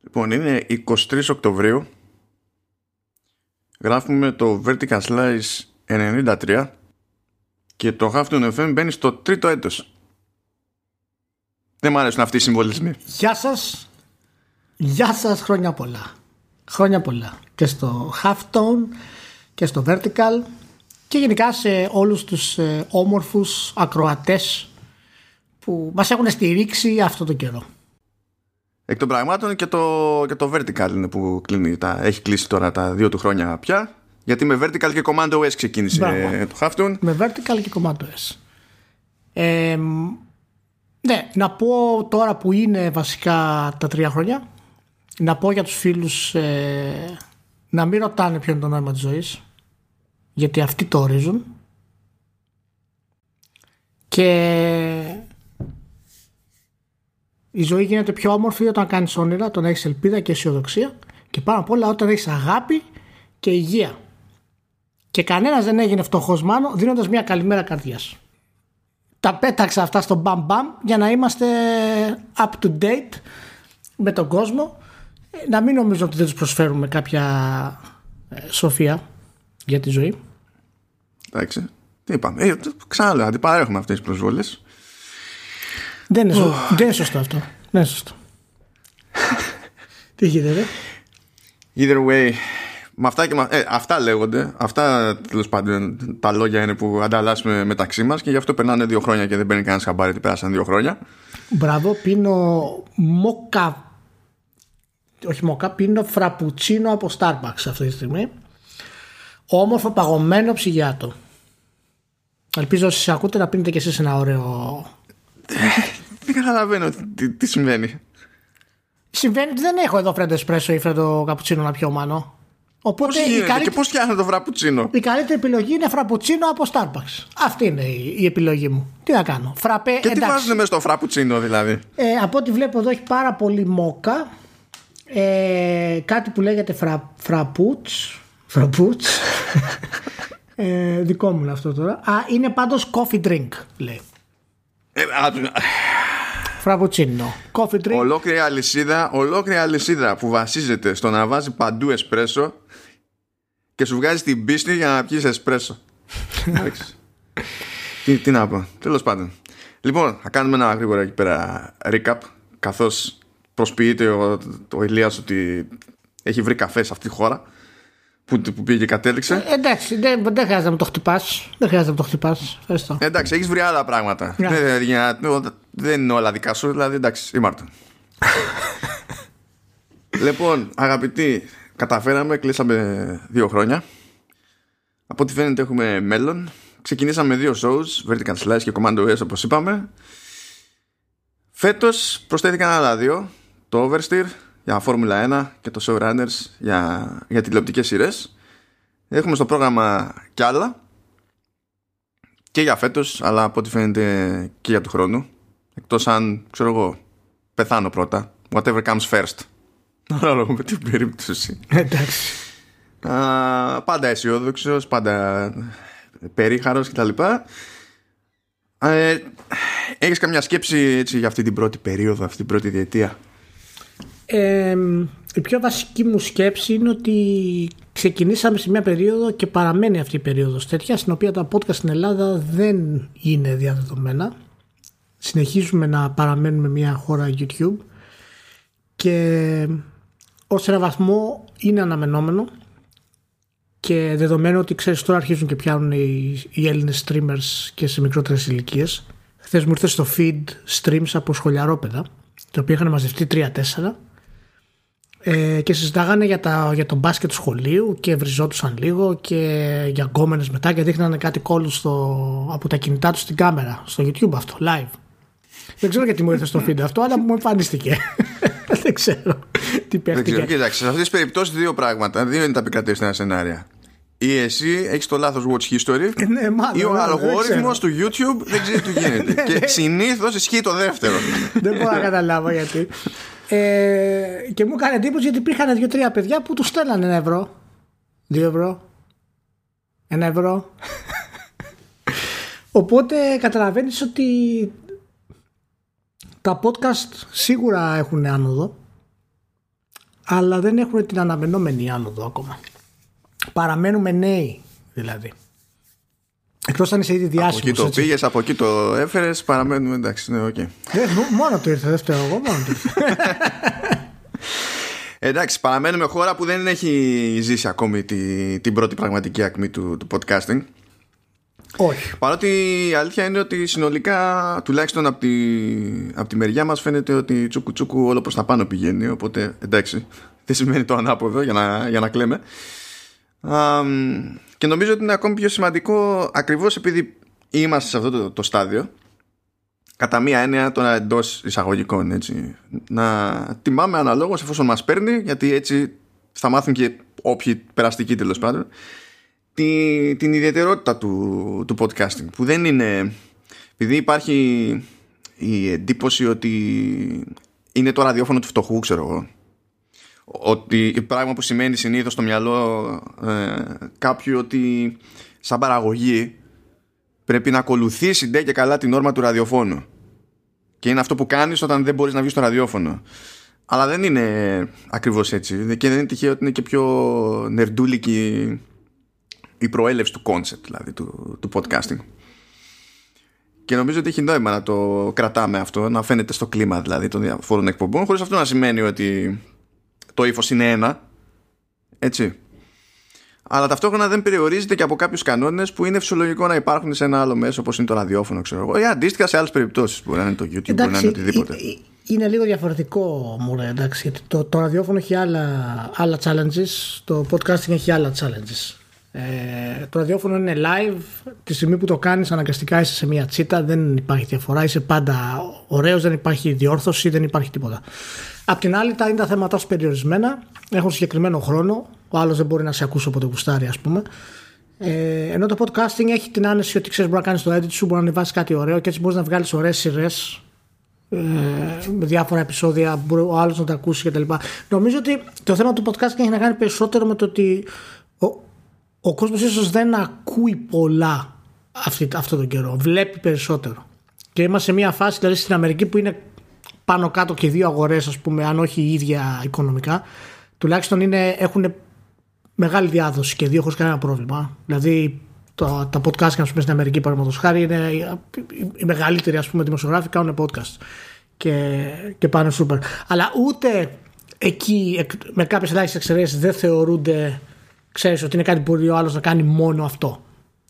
Λοιπόν, είναι 23 Οκτωβρίου. Γράφουμε το Vertical Slice 93 και το Halftone FM μπαίνει στο τρίτο έτος. Δεν μου αρέσουν αυτοί οι συμβολισμοί. Γεια σας. Γεια σας χρόνια πολλά. Χρόνια πολλά. Και στο Halftone και στο Vertical και γενικά σε όλους τους ε, όμορφους ακροατές που μας έχουν στηρίξει αυτό το καιρό. Εκ των πραγμάτων και το, και το Vertical είναι που κλείνει, τα, έχει κλείσει τώρα τα δύο του χρόνια πια. Γιατί με Vertical και Commando S ξεκίνησε Μπράβο. το Halftone. Με Vertical και Commando S. Ε, ναι, να πω τώρα που είναι βασικά τα τρία χρόνια, να πω για τους φίλους ε, να μην ρωτάνε ποιο είναι το νόημα της ζωής, γιατί αυτοί το ορίζουν. Και η ζωή γίνεται πιο όμορφη όταν κάνεις όνειρα, όταν έχεις ελπίδα και αισιοδοξία και πάνω απ' όλα όταν έχεις αγάπη και υγεία. Και κανένας δεν έγινε φτωχός μάνο δίνοντας μια καλημέρα καρδιάς. Τα πέταξα αυτά στο μπαμ μπαμ για να είμαστε up to date με τον κόσμο. Ε, Να μην νομίζω ότι δεν τους προσφέρουμε κάποια ε, σοφία για τη ζωή. Εντάξει. Τι είπαμε. Ε, ξαναλέω, αντιπαρέχουμε αυτές τις προσβόλες. Δεν είναι, σω... δεν είναι σωστό αυτό. Δεν είναι σωστό. Τι γίνεται. Either way, με αυτά, και με, ε, αυτά λέγονται. Αυτά τέλος πάντων τα λόγια είναι που ανταλλάσσουμε μεταξύ μας και γι' αυτό περνάνε δύο χρόνια και δεν παίρνει κανένας χαμπάρι ότι πέρασαν δύο χρόνια. Μπράβο, πίνω μόκα. Όχι μόκα, πίνω φραπουτσίνο από Starbucks αυτή τη στιγμή. Όμορφο παγωμένο ψυγιάτο. Ελπίζω όσοι ακούτε να πίνετε κι εσείς ένα ωραίο... Δεν καταλαβαίνω τι, τι συμβαίνει. Συμβαίνει ότι δεν έχω εδώ φρέντο εσπρέσο ή φρέντο καπουτσίνο να πιω μάνο. Οπότε Πώς η, γίνεται καλύτε- και πώς φτιάχνω το φραπουτσίνο; η καλύτερη επιλογή είναι φραπουτσίνο από Starbucks. Αυτή είναι η, η επιλογή μου. Τι να κάνω. Φραπέ, Και τι εντάξει. βάζουν μέσα στο φραπουτσίνο δηλαδή; Ε, από ό,τι βλέπω εδώ έχει πάρα πολύ μόκα. Ε, κάτι που λέγεται φρα, φραπούτς. Φραπούτς. ε, δικό μου είναι αυτό τώρα. Α, είναι πάντως coffee drink λέει. Ε, α, Φραπουτσίνο. Coffee drink. Ολόκληρη αλυσίδα, ολόκληρη αλυσίδα που βασίζεται στο να βάζει παντού εσπρέσο και σου βγάζει την πίστη για να πιεις εσπρέσο. Εντάξει. τι, τι να πω. Τέλος πάντων. Λοιπόν, θα κάνουμε ένα γρήγορα εκεί πέρα recap καθώς προσποιείται ο, ο Ηλίας ότι έχει βρει καφές σε αυτή τη χώρα που, που πήγε και κατέληξε. Ε, εντάξει, δεν, δεν χρειάζεται να μου το χτυπάς. Δεν χρειάζεται να μου το χτυπάς. Ευχαριστώ. Ε, εντάξει, έχεις βρει άλλα πράγματα. Ναι. Δεν, για- δεν είναι όλα δικά σου, δηλαδή εντάξει, ήμαρτον. λοιπόν, αγαπητοί, καταφέραμε, κλείσαμε δύο χρόνια. Από ό,τι φαίνεται έχουμε μέλλον. Ξεκινήσαμε με δύο shows, Vertical Slice και Commando S όπως είπαμε. Φέτος προσθέθηκαν άλλα δύο, το Oversteer για Formula 1 και το Showrunners για, για τηλεοπτικές σειρές. Έχουμε στο πρόγραμμα κι άλλα και για φέτος αλλά από ό,τι φαίνεται και για του χρόνου. Εκτός αν ξέρω εγώ πεθάνω πρώτα. Whatever comes first. Ανάλογα με την περίπτωση. Εντάξει. Α, πάντα αισιόδοξος, πάντα περίχαρος κτλ ε, έχεις καμιά σκέψη έτσι, για αυτή την πρώτη περίοδο αυτή την πρώτη διετία; Ε, η πιο βασική μου σκέψη είναι ότι ξεκινήσαμε σε μια περίοδο και παραμένει αυτή η περίοδος τέτοια στην οποία τα podcast στην Ελλάδα δεν είναι διαδεδομένα. Συνεχίζουμε να παραμένουμε μια χώρα YouTube και ως ένα βαθμό είναι αναμενόμενο και δεδομένου ότι ξέρεις τώρα αρχίζουν και πιάνουν οι, οι Έλληνες streamers και σε μικρότερες ηλικίες. Χθες μου ήρθε στο feed streams από σχολιαρόπαιδα τα οποία είχαν μαζευτεί 3-4 ε, και συζητάγανε για, τα, για τον μπάσκετ του σχολείου και βριζόντουσαν λίγο και για γκόμενες μετά και δείχνανε κάτι κόλλους στο, από τα κινητά τους στην κάμερα στο YouTube αυτό, live. Δεν ξέρω γιατί μου ήρθε στο feed αυτό, αλλά μου εμφανίστηκε. Δεν ξέρω τι δεν ξέρω, παίχτηκε. κοίταξε, σε αυτές τις περιπτώσεις δύο πράγματα δύο είναι τα επικρατεστικά σενάρια ή εσύ έχεις το λάθος watch history Ε, ναι, μάλλον, ή ο ναι, δεν αλγόριθμος του YouTube δεν ξέρει τι γίνεται. και συνήθως ισχύει το δεύτερο. Δεν μπορώ να καταλάβω γιατί. Ε, και μου έκανε εντύπωση γιατί υπήρχαν δύο-τρία παιδιά που τους στέλνανε ένα ευρώ. Δύο ευρώ. Ένα ευρώ. Οπότε καταλαβαίνεις ότι τα podcast σίγουρα έχουν άνοδο αλλά δεν έχουν την αναμενόμενη άνοδο ακόμα. Παραμένουμε νέοι δηλαδή. Εκτός αν είσαι ήδη διάσημος. Από εκεί το πήγες, από εκεί το έφερες, παραμένουμε εντάξει. Ναι, okay. Ε, μόνο το ήρθε, δεν φταίω εγώ, μόνο το ήρθε. Εντάξει, παραμένουμε χώρα που δεν έχει ζήσει ακόμη τη, την πρώτη πραγματική ακμή του, του podcasting. Όχι. Παρότι η αλήθεια είναι ότι συνολικά, τουλάχιστον από τη, από τη μεριά μας φαίνεται ότι τσούκου τσούκου όλο προς τα πάνω πηγαίνει. Οπότε εντάξει, δεν σημαίνει το ανάποδο για να, για να κλαίμε. Και νομίζω ότι είναι ακόμη πιο σημαντικό ακριβώς επειδή είμαστε σε αυτό το, το στάδιο κατά μία έννοια τώρα εντός εισαγωγικών έτσι, να τιμάμε αναλόγως εφόσον μας παίρνει γιατί έτσι θα μάθουν και όποιοι περαστικοί τέλος πάντων τη, την ιδιαιτερότητα του, του podcasting που δεν είναι επειδή υπάρχει η εντύπωση ότι είναι το ραδιόφωνο του φτωχού ξέρω εγώ ότι πράγμα που σημαίνει συνήθως στο μυαλό ε, κάποιου ότι σαν παραγωγή πρέπει να ακολουθήσει ντε και καλά την όρμα του ραδιοφώνου. Και είναι αυτό που κάνεις όταν δεν μπορείς να βγεις στο ραδιόφωνο. Αλλά δεν είναι ακριβώς έτσι. Και δεν είναι τυχαίο ότι είναι και πιο νερντούλικη η προέλευση του concept δηλαδή του, του podcasting. Και νομίζω ότι έχει νόημα να το κρατάμε αυτό να φαίνεται στο κλίμα δηλαδή των διαφόρων εκπομπών χωρίς αυτό να σημαίνει ότι το ύφος είναι ένα έτσι αλλά ταυτόχρονα δεν περιορίζεται και από κάποιους κανόνες που είναι φυσιολογικό να υπάρχουν σε ένα άλλο μέσο όπως είναι το ραδιόφωνο, ξέρω εγώ, ή αντίστοιχα σε άλλες περιπτώσεις. Μπορεί να είναι το YouTube, εντάξει, μπορεί να είναι οτιδήποτε. Είναι λίγο διαφορετικό, μου λέει, εντάξει, γιατί το, το ραδιόφωνο έχει άλλα, άλλα challenges, το podcasting έχει άλλα challenges. Ε, το ραδιόφωνο είναι live. Τη στιγμή που το κάνεις, αναγκαστικά είσαι σε μια τσίτα. Δεν υπάρχει διαφορά. Είσαι πάντα ωραίος, δεν υπάρχει διόρθωση, δεν υπάρχει τίποτα. Απ' την άλλη, τα είναι τα θέματα σου περιορισμένα. Έχουν συγκεκριμένο χρόνο. Ο άλλος δεν μπορεί να σε ακούσει όποτε γουστάρει, ας πούμε. Ε, ενώ το podcasting έχει την άνεση ότι ξέρεις, μπορεί να κάνεις το edit σου, μπορεί να ανεβάσεις κάτι ωραίο και έτσι μπορείς να βγάλεις ωραίες σειρές ε, με διάφορα επεισόδια, μπορεί ο άλλος να τα ακούσει κτλ. Νομίζω ότι το θέμα του podcasting έχει να κάνει περισσότερο με το ότι ο, ο κόσμος ίσως δεν ακούει πολλά αυτή, αυτόν τον καιρό. Βλέπει περισσότερο. Και είμαστε σε μια φάση, δηλαδή στην Αμερική, που είναι πάνω κάτω και δύο αγορές, ας πούμε, αν όχι η ίδια οικονομικά, τουλάχιστον είναι, έχουν μεγάλη διάδοση και δύο χωρίς κανένα πρόβλημα. Δηλαδή, το, τα podcast, ας πούμε, στην Αμερική, παραδείγματος χάρη, είναι οι μεγαλύτεροι ας πούμε, δημοσιογράφοι κάνουν podcast. Και, και πάνε super. Αλλά ούτε εκεί, με κάποιες ελάχιστες εξαιρέσεις, δεν θεωρούνται, ξέρεις ότι είναι κάτι που μπορεί ο άλλος να κάνει μόνο αυτό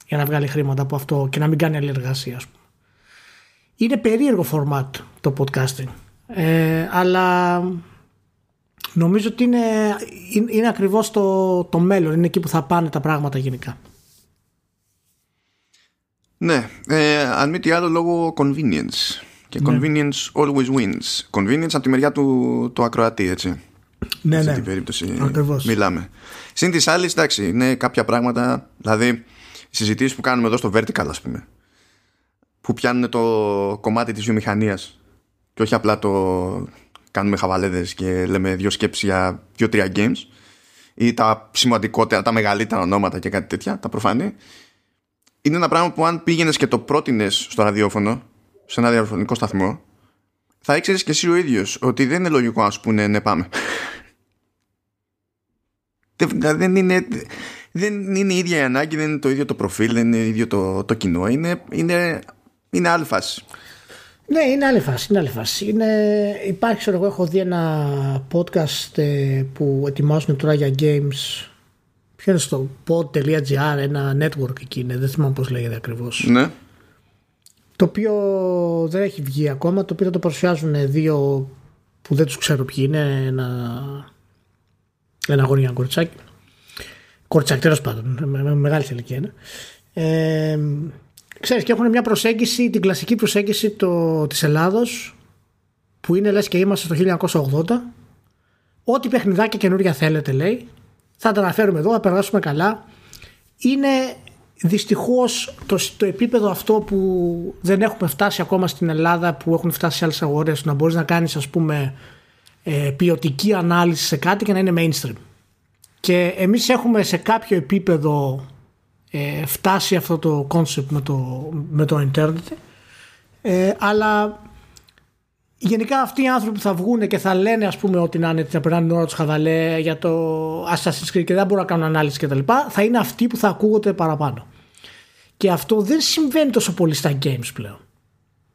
για να βγάλει χρήματα από αυτό και να μην κάνει άλλη εργασία, ας πούμε. Είναι περίεργο format το podcasting. Ε, αλλά νομίζω ότι είναι, είναι, ακριβώς το, το μέλλον, είναι εκεί που θα πάνε τα πράγματα γενικά. Ναι, ε, αν μη τι άλλο λόγω convenience. Και ναι. convenience always wins. Convenience από τη μεριά του, του ακροατή, έτσι. Ναι, Σε ναι. αυτή την περίπτωση Ακριβώς. μιλάμε. Συν της άλλης, εντάξει, είναι κάποια πράγματα, δηλαδή οι συζητήσεις που κάνουμε εδώ στο Vertical, ας πούμε, που πιάνουν το κομμάτι της βιομηχανίας και όχι απλά το κάνουμε χαβαλέδες και λέμε δύο σκέψεις για δύο-τρία games ή τα σημαντικότερα, τα μεγαλύτερα ονόματα και κάτι τέτοια, τα προφανή είναι ένα πράγμα που αν πήγαινες και το πρότεινες στο ραδιόφωνο σε ένα ραδιοφωνικό σταθμό θα ήξερες και εσύ ο ίδιος ότι δεν είναι λογικό να σου πούνε ναι πάμε δεν είναι δεν είναι η ίδια η ανάγκη, δεν είναι το ίδιο το προφίλ, δεν είναι ίδιο το, το κοινό. Είναι, είναι, είναι άλλη φάση. Ναι, είναι άλλη φάση. Είναι άλλη φάση. Είναι... Υπάρχει, ξέρω εγώ, έχω δει ένα podcast ε, που ετοιμάζουν τώρα για games. Ποιο είναι στο pod.gr, ένα network εκεί είναι, δεν θυμάμαι πώς λέγεται ακριβώς. Ναι. Το οποίο δεν έχει βγει ακόμα, το οποίο το παρουσιάζουν δύο που δεν τους ξέρω ποιοι είναι, ένα, ένα αγόρι ένα κοριτσάκι. Κοριτσάκι τέλος πάντων, με, μεγάλη ηλικία είναι. Ε, ξέρεις και έχουν μια προσέγγιση, την κλασική προσέγγιση το, της Ελλάδος που είναι λες και είμαστε στο 1980 ό,τι παιχνιδάκια καινούργια θέλετε λέει θα τα αναφέρουμε εδώ, θα περάσουμε καλά. Είναι δυστυχώς το, το επίπεδο αυτό που δεν έχουμε φτάσει ακόμα στην Ελλάδα που έχουν φτάσει σε άλλες αγορές να μπορείς να κάνεις ας πούμε ε, ποιοτική ανάλυση σε κάτι και να είναι mainstream. Και εμείς έχουμε σε κάποιο επίπεδο ε, φτάσει αυτό το concept με το, με το internet ε, αλλά γενικά αυτοί οι άνθρωποι που θα βγουν και θα λένε ας πούμε ότι να είναι να περνάνε την ώρα τους χαβαλέ για το Assassin's Creed και δεν μπορούν να κάνουν ανάλυση κτλ. Θα είναι αυτοί που θα ακούγονται παραπάνω. Και αυτό δεν συμβαίνει τόσο πολύ στα games πλέον.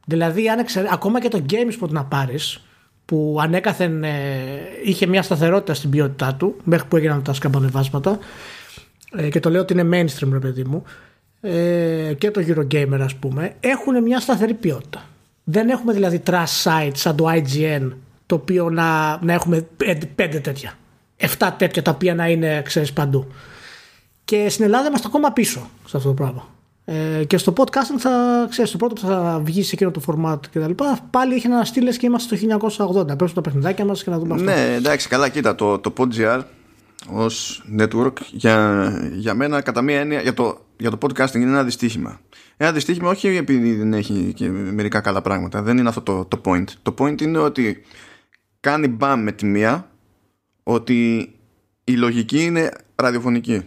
Δηλαδή, αν εξαιρε... ακόμα και το GameSpot να πάρεις, που ανέκαθεν ε, είχε μια σταθερότητα στην ποιότητά του, μέχρι που έγιναν τα σκαμπανεβάσματα, ε, και το λέω ότι είναι mainstream, ρε παιδί μου, ε, και το Eurogamer, ας πούμε, έχουν μια σταθερή ποιότητα. Δεν έχουμε δηλαδή trash sites σαν το IGN, το οποίο να, να έχουμε πέντε, τέτοια. Εφτά τέτοια τα οποία να είναι, ξέρεις, παντού. Και στην Ελλάδα είμαστε ακόμα πίσω σε αυτό το πράγμα. Ε, και στο podcasting θα ξέρεις, το πρώτο που θα βγει σε εκείνο το format και τα λοιπά, πάλι έχει να στείλει και είμαστε στο 1980. Παίρνουμε τα παιχνιδάκια μας και να δούμε αυτό. Ναι, εντάξει, καλά, κοίτα. Το, το PodGR ως network για, για μένα, κατά μία έννοια, για το, για το podcasting είναι ένα δυστύχημα. Ένα δυστύχημα όχι επειδή δεν έχει και μερικά καλά πράγματα. Δεν είναι αυτό το, το point. Το point είναι ότι κάνει μπαμ με τη μία ότι η λογική είναι ραδιοφωνική.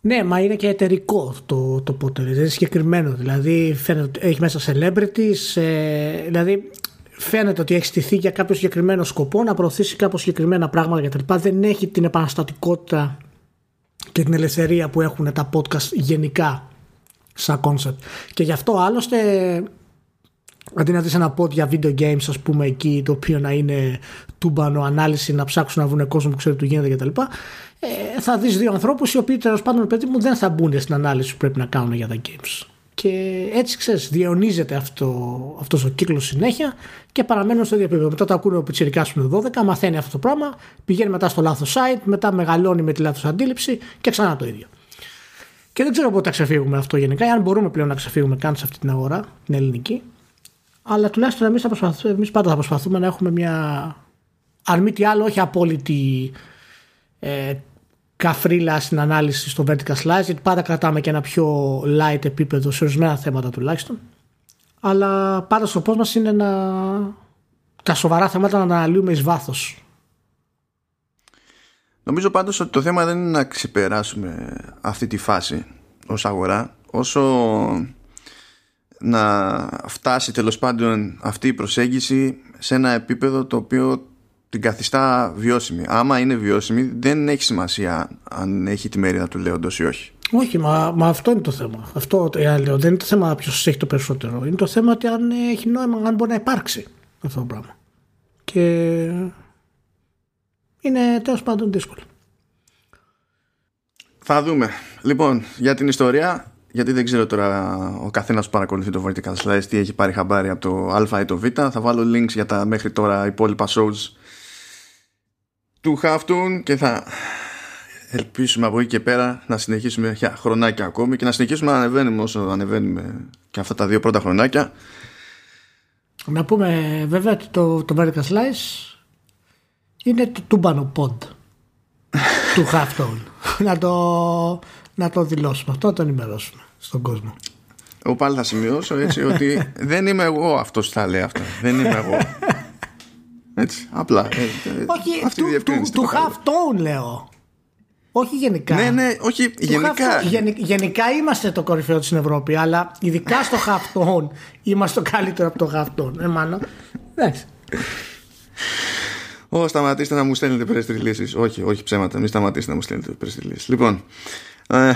Ναι, μα είναι και εταιρικό το, το πότε. Δεν είναι συγκεκριμένο. Δηλαδή φαίνεται ότι έχει μέσα celebrities. Ε, δηλαδή φαίνεται ότι έχει στηθεί για κάποιο συγκεκριμένο σκοπό να προωθήσει κάποιο συγκεκριμένα πράγματα κτλ. Δεν έχει την επαναστατικότητα και την ελευθερία που έχουν τα podcast γενικά σαν concept. Και γι' αυτό άλλωστε αντί να δεις ένα pod για video games ας πούμε εκεί το οποίο να είναι τούμπανο ανάλυση να ψάξουν να βρουν κόσμο που ξέρει τι γίνεται κτλ ε, θα δεις δύο ανθρώπους οι οποίοι τέλος πάντων παιδί μου δεν θα μπουν στην ανάλυση που πρέπει να κάνουν για τα games και έτσι ξέρεις διαιωνίζεται αυτό, αυτός ο κύκλος συνέχεια και παραμένουν στο ίδιο επίπεδο μετά το ακούνε ο Πιτσιρικάς του 12 μαθαίνει αυτό το πράγμα πηγαίνει μετά στο λάθος site μετά μεγαλώνει με τη λάθος αντίληψη και ξανά το ίδιο και δεν ξέρω πότε θα ξεφύγουμε αυτό γενικά, αν μπορούμε πλέον να ξεφύγουμε καν σε αυτή την αγορά, την ελληνική. Αλλά τουλάχιστον εμείς εμείς πάντα θα προσπαθούμε να έχουμε μια, αν μη τι άλλο, όχι απόλυτη ε, καφρίλα στην ανάλυση στο vertical slice, γιατί πάντα κρατάμε και ένα πιο light επίπεδο σε ορισμένα θέματα τουλάχιστον. Αλλά πάντα στο πώς μας είναι να τα σοβαρά θέματα να αναλύουμε εις βάθος. Νομίζω πάντως ότι το θέμα δεν είναι να ξεπεράσουμε αυτή τη φάση ως αγορά όσο να φτάσει τέλος πάντων αυτή η προσέγγιση σε ένα επίπεδο το οποίο την καθιστά βιώσιμη. Άμα είναι βιώσιμη δεν έχει σημασία αν έχει τη μερίδα του λέοντος ή όχι. Όχι, μα, μα αυτό είναι το θέμα. Αυτό ε, λέω, δεν είναι το θέμα ποιος έχει το περισσότερο. Είναι το θέμα ότι αν έχει νόημα, αν μπορεί να υπάρξει αυτό το πράγμα. Και είναι τέλος πάντων δύσκολο. Θα δούμε. Λοιπόν, για την ιστορία, γιατί δεν ξέρω τώρα ο καθένας που παρακολουθεί το Vertical Slice τι έχει πάρει χαμπάρι από το Α ή το Β. Θα βάλω links για τα μέχρι τώρα υπόλοιπα shows του Halftone και θα ελπίσουμε από εκεί και πέρα να συνεχίσουμε για χρονάκια ακόμη και να συνεχίσουμε να ανεβαίνουμε όσο ανεβαίνουμε και αυτά τα δύο πρώτα χρονάκια. Να πούμε βέβαια ότι το, το Vertical Slice είναι το τούμπανο ποντ του Halftone. να, το, να το δηλώσουμε αυτό, να το ενημερώσουμε στον κόσμο. Εγώ πάλι θα σημειώσω έτσι ότι δεν είμαι εγώ αυτός που θα λέει αυτά. Δεν είμαι εγώ. Έτσι, απλά. Ε, ε, όχι, αυτή του, του, του Halftone λέω. Όχι γενικά. Ναι, ναι, όχι γενικά. γενικά είμαστε το κορυφαίο στην Ευρώπη, αλλά ειδικά στο Halftone είμαστε το καλύτερο από το Halftone. Ε, μάνα. Εντάξει. Ω, σταματήστε να μου στέλνετε περιστριλήσεις. Όχι, όχι ψέματα. Μην σταματήσετε να μου στέλνετε περιστριλήσεις. Λοιπόν, ε,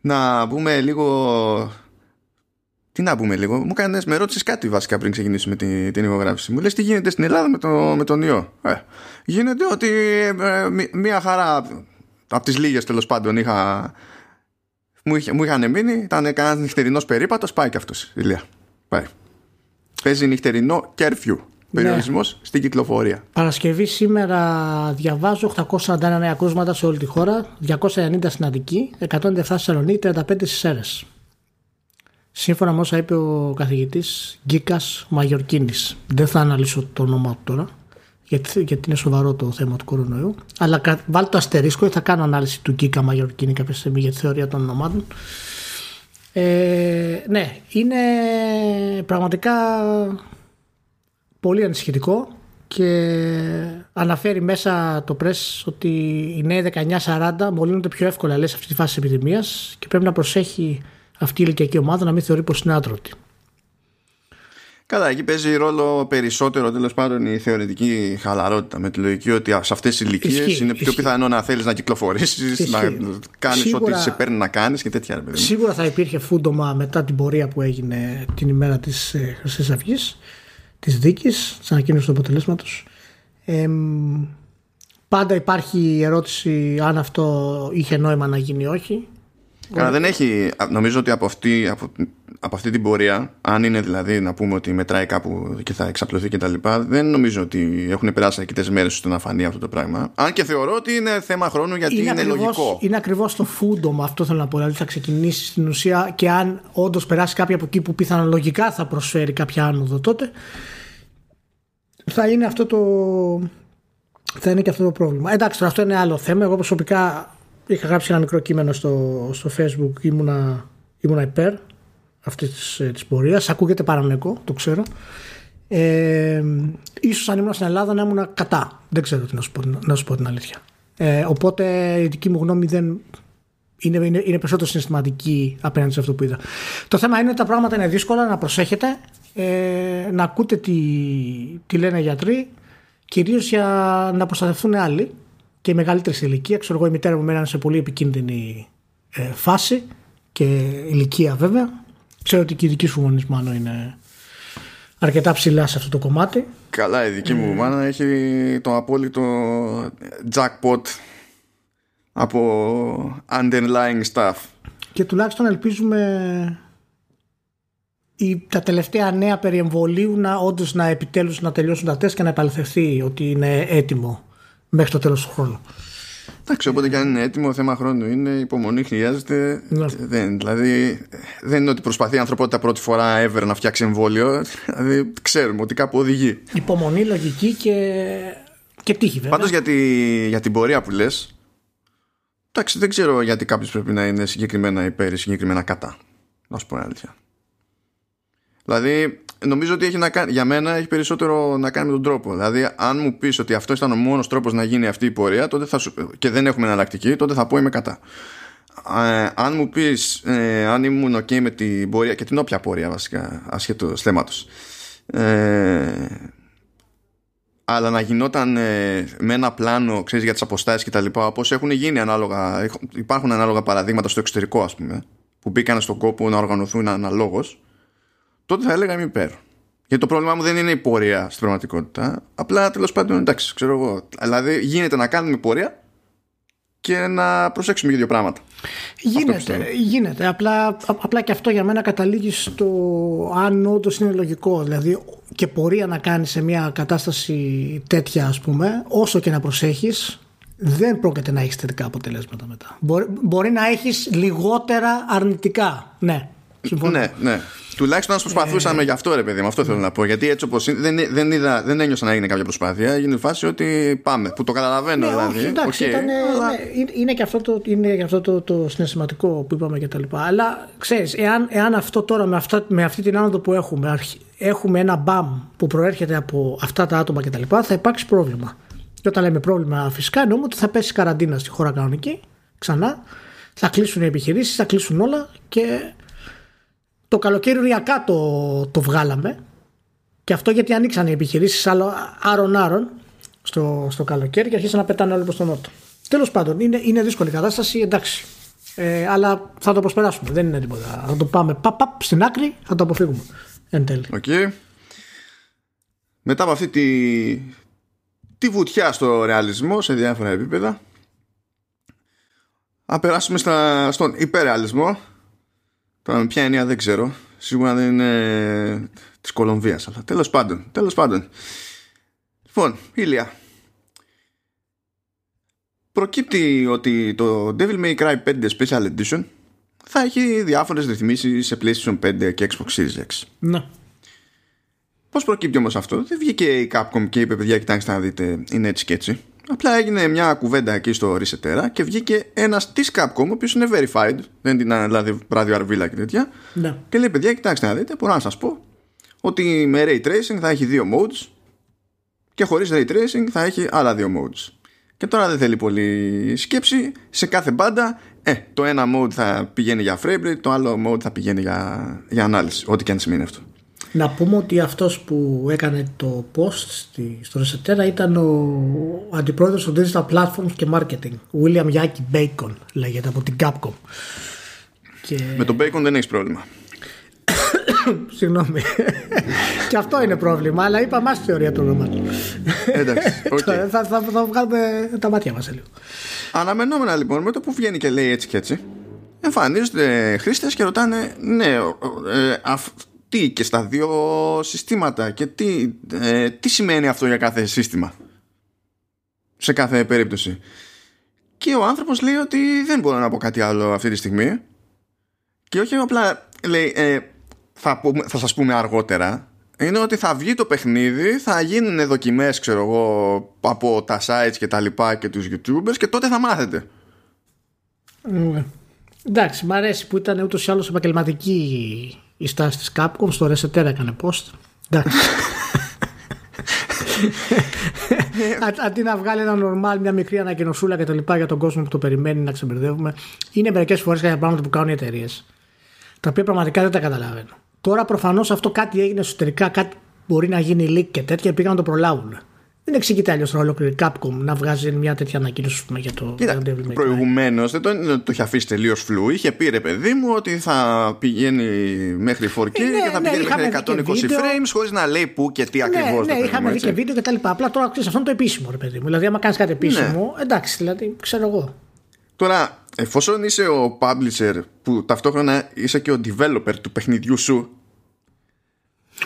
να πούμε λίγο. Τι να πούμε λίγο. Μου έκανε με ρώτησες κάτι βασικά πριν ξεκινήσουμε την, την ηχογράφηση. Μου λες τι γίνεται στην Ελλάδα με, το, με τον ιό; Ε, γίνεται ότι ε, μία χαρά από τις λίγες τέλος πάντων είχα. Μου, είχε, μου είχαν μείνει, ήταν κανένας νυχτερινός περίπατος. Πάει και αυτός. Ηλία. Πάει. Παίζει νυχτερινό κέρφιου. Περιορισμός ναι. στην κυκλοφορία. Παρασκευή σήμερα διαβάζω 841 νέα κρούσματα σε όλη τη χώρα, 290 στην Αττική, 107 στη Θεσσαλονίκη, 35 στις Έρε. Σύμφωνα με όσα είπε ο καθηγητής Γκίκας Μαγιορκίνης. Δεν θα αναλύσω το όνομά του τώρα, γιατί, γιατί είναι σοβαρό το θέμα του κορονοϊού. Αλλά βάλτε το αστερίσκο ή θα κάνω ανάλυση του Γκίκα Μαγιορκίνη κάποια στιγμή για τη θεωρία των ονομάτων. Ε, ναι, είναι πραγματικά πολύ ανησυχητικό και αναφέρει μέσα το press ότι οι νέοι 19-40 μολύνονται πιο εύκολα λέει, σε αυτή τη φάση της επιδημίας και πρέπει να προσέχει αυτή η ηλικιακή ομάδα να μην θεωρεί πως είναι άτρωτη. Καλά, εκεί παίζει ρόλο περισσότερο τέλος πάντων η θεωρητική χαλαρότητα με τη λογική ότι σε αυτές τις ηλικίες είναι πιο πιθανό να θέλεις να κυκλοφορήσεις, να κάνεις ό,τι σε παίρνει να κάνεις και τέτοια. Παιδί. Σίγουρα θα υπήρχε φούντομα μετά την πορεία που έγινε την ημέρα της ε, Χρυσής Αυγής, της δίκης, της ανακοίνωσης του αποτελέσματος. Ε, πάντα υπάρχει η ερώτηση αν αυτό είχε νόημα να γίνει ή όχι. Καλά, δεν έχει. Νομίζω ότι από αυτή, από, από αυτή την πορεία, αν είναι δηλαδή να πούμε ότι μετράει κάπου και θα εξαπλωθεί κτλ., δεν νομίζω ότι έχουν περάσει αρκετές μέρες ώστε να φανεί αυτό το πράγμα. Αν και θεωρώ ότι είναι θέμα χρόνου γιατί είναι, είναι ακριβώς, λογικό. Είναι ακριβώς το φούντομα, αυτό θέλω να πω. Δηλαδή θα ξεκινήσει στην ουσία και αν όντως περάσει κάποια από εκεί που πιθανολογικά θα προσφέρει κάποια άνοδο, τότε θα είναι αυτό το. Θα είναι και αυτό το πρόβλημα. Εντάξει, αυτό είναι άλλο θέμα. Εγώ προσωπικά είχα γράψει ένα μικρό κείμενο στο, στο facebook ήμουνα, ήμουνα υπέρ αυτής της, ε, της πορείας. Ακούγεται παρανοϊκό, το ξέρω. Ε, ίσως αν ήμουν στην Ελλάδα να ήμουν κατά. Δεν ξέρω τι να σου πω, να σου πω την αλήθεια. Ε, οπότε η δική μου γνώμη δεν είναι, είναι, είναι περισσότερο συναισθηματική απέναντι σε αυτό που είδα. Το θέμα είναι ότι τα πράγματα είναι δύσκολα να προσέχετε ε, να ακούτε τι, τι λένε οι γιατροί κυρίως για να προστατευτούν άλλοι και μεγαλύτερη σε ηλικία. Ξέρω εγώ, η μητέρα μου μένανε σε πολύ επικίνδυνη ε, φάση και ηλικία βέβαια. Ξέρω ότι και η δική σου γονεί μάλλον είναι αρκετά ψηλά σε αυτό το κομμάτι. Καλά, η δική μου ε. μάνα έχει το απόλυτο jackpot από underlying stuff. Και τουλάχιστον ελπίζουμε η, τα τελευταία νέα περί εμβολίου να όντως να επιτέλους να τελειώσουν τα τεστ και να επαληθευτεί ότι είναι έτοιμο μέχρι το τέλος του χρόνου. Εντάξει, οπότε και αν είναι έτοιμο, θέμα χρόνου είναι, υπομονή χρειάζεται. Ναι. Δεν, δηλαδή, δεν είναι ότι προσπαθεί η ανθρωπότητα πρώτη φορά ever να φτιάξει εμβόλιο. Δηλαδή, ξέρουμε ότι κάπου οδηγεί. Υπομονή, λογική και, και τύχη, βέβαια. Πάντως για, για την πορεία που λες, εντάξει, δεν ξέρω γιατί κάποιος πρέπει να είναι συγκεκριμένα υπέρ ή συγκεκριμένα κατά. Να σου πω αλήθεια. Δηλαδή, νομίζω ότι έχει να κάνει, για μένα έχει περισσότερο να κάνει με τον τρόπο. Δηλαδή, αν μου πεις ότι αυτό ήταν ο μόνος τρόπος να γίνει αυτή η πορεία τότε θα σου, και δεν έχουμε εναλλακτική, τότε θα πω είμαι κατά. Ε, αν μου πεις, ε, αν ήμουν OK με την πορεία και την όποια πορεία βασικά, ασχέτως θέματος. Ε, αλλά να γινόταν ε, με ένα πλάνο ξέρεις, για τις αποστάσεις και τα λοιπά όπως έχουν γίνει ανάλογα υπάρχουν ανάλογα παραδείγματα στο εξωτερικό ας πούμε που μπήκαν στον κόπο να οργανωθούν αναλόγως τότε θα έλεγα είμαι υπέρ. Γιατί το πρόβλημά μου δεν είναι η πορεία στην πραγματικότητα. Απλά τέλος πάντων εντάξει, ξέρω εγώ. Δηλαδή γίνεται να κάνουμε πορεία και να προσέξουμε για δύο πράγματα. Γίνεται, γίνεται. Απλά, απλά και αυτό για μένα καταλήγει στο αν όντως είναι λογικό. Δηλαδή και πορεία να κάνεις σε μια κατάσταση τέτοια, ας πούμε, όσο και να προσέχεις, δεν πρόκειται να έχεις θετικά αποτελέσματα μετά. Μπορεί, μπορεί να έχεις λιγότερα αρνητικά. Ναι, συμφωνώ. Ναι, ναι. Τουλάχιστον να προσπαθούσαμε ε... γι' αυτό, ρε παιδί μου. Αυτό θέλω να πω. Γιατί έτσι όπως δεν, δεν, είδα, δεν ένιωσα να έγινε κάποια προσπάθεια. Έγινε η φάση ότι πάμε. Που το καταλαβαίνω ναι, δηλαδή. Όχι, εντάξει, okay, ήταν, αλλά... ναι, είναι και αυτό, το, είναι και αυτό το, το συναισθηματικό που είπαμε και τα λοιπά. Αλλά ξέρεις, εάν, εάν αυτό τώρα με, αυτά, με αυτή την άνοδο που έχουμε, έχουμε ένα μπαμ που προέρχεται από αυτά τα άτομα και τα λοιπά, θα υπάρξει πρόβλημα. Και όταν λέμε πρόβλημα, φυσικά εννοούμε ότι θα πέσει καραντίνα στη χώρα κανονική ξανά. Θα κλείσουν οι επιχειρήσεις, θα κλείσουν όλα και το καλοκαίρι ουριακά το, το βγάλαμε και αυτό γιατί ανοίξαν οι επιχειρήσεις άρον-άρον στο, στο καλοκαίρι και αρχίσαν να πετάνε όλοι προς τον νότο. Τέλος πάντων, είναι, είναι δύσκολη κατάσταση, εντάξει. Ε, αλλά θα το προσπεράσουμε. Δεν είναι τίποτα. Θα το πάμε παπ, παπ, στην άκρη, θα το αποφύγουμε. Εν τέλει. Okay. Μετά από αυτή τη, τη βουτιά στο ρεαλισμό σε διάφορα επίπεδα, να περάσουμε στα, στον υπερρεαλισμό Τώρα με ποια έννοια δεν ξέρω. Σίγουρα δεν είναι της Κολομβίας. Αλλά τέλος πάντων. Τέλος πάντων. Λοιπόν, Ήλια. Προκύπτει ότι το Devil May Cry 5 Special Edition θα έχει διάφορες ρυθμίσεις σε PlayStation 5 και Xbox Series X. Ναι. Πώς προκύπτει όμως αυτό; Δεν βγήκε η Capcom και είπε παιδιά κοιτάξτε να δείτε είναι έτσι και έτσι. Απλά έγινε μια κουβέντα εκεί στο Resetera και βγήκε ένας της Capcom, ο οποίος είναι verified, δεν είναι δηλαδή βράδυ αρβίλα και τέτοια. Ναι. Και λέει: Παιδιά, κοιτάξτε να δείτε, μπορώ να σας πω ότι με ray tracing θα έχει δύο modes και χωρίς ray tracing θα έχει άλλα δύο modes. Και τώρα δεν θέλει πολύ σκέψη. Σε κάθε μπάντα, ε, το ένα mode θα πηγαίνει για frame rate, το άλλο mode θα πηγαίνει για, για ανάλυση. Ό,τι και αν σημαίνει αυτό. Να πούμε ότι αυτός που έκανε το post στη, στο Resetera ήταν ο αντιπρόεδρος του Digital Platforms και Marketing, William Yaki Bacon, λέγεται από την Capcom. Και... Με τον Bacon δεν έχεις πρόβλημα. Συγγνώμη. και αυτό είναι πρόβλημα, αλλά είπα μας θεωρία του όνομα του. Εντάξει. Okay. θα, θα, θα, βγάλουμε τα μάτια μας λίγο. Αναμενόμενα λοιπόν με το που βγαίνει και λέει έτσι και έτσι, εμφανίζονται χρήστες και ρωτάνε, ναι, ε, τι και στα δύο συστήματα και τι, ε, τι σημαίνει αυτό για κάθε σύστημα; Σε κάθε περίπτωση. Και ο άνθρωπος λέει ότι δεν μπορώ να πω κάτι άλλο αυτή τη στιγμή και όχι απλά λέει ε, θα, θα σας πούμε αργότερα είναι ότι θα βγει το παιχνίδι, θα γίνουν δοκιμές ξέρω εγώ από τα sites και τα λοιπά και τους youtubers και τότε θα μάθετε. Mm. Εντάξει, μ' αρέσει που ήταν ούτως ή άλλως επαγγελματική η στάση της Capcom, στο Resetera έκανε post. Εντάξει. Αντί να βγάλει ένα normal, μια μικρή ανακοινωσούλα και τα λοιπά για τον κόσμο που το περιμένει να ξεμπερδεύουμε, είναι μερικές φορές κάποια πράγματα που κάνουν οι εταιρείες, τα οποία πραγματικά δεν τα καταλαβαίνω. Τώρα προφανώς αυτό κάτι έγινε εσωτερικά, κάτι μπορεί να γίνει leak και τέτοια, πήγαν να το προλάβουν. Δεν εξηγείται αλλιώς τώρα ολόκληρη Capcom να βγάζει μια τέτοια ανακοίνωση για το Devil Προηγουμένως δεν το, το είχε αφήσει τελείως φλού. Είχε πει ρε παιδί μου ότι θα πηγαίνει μέχρι 4K ε, ναι, και θα ναι, πηγαίνει μέχρι 120 frames χωρίς να λέει πού και τι ναι, ακριβώς. Ναι, είχαμε δει και βίντεο και τα λοιπά. Απλά τώρα ξέρεις αυτό είναι το επίσημο ρε παιδί μου. Δηλαδή, άμα κάνεις κάτι επίσημο, ναι. εντάξει, δηλαδή ξέρω εγώ. Τώρα, εφόσον είσαι ο publisher που ταυτόχρονα είσαι και ο developer του παιχνιδιού σου,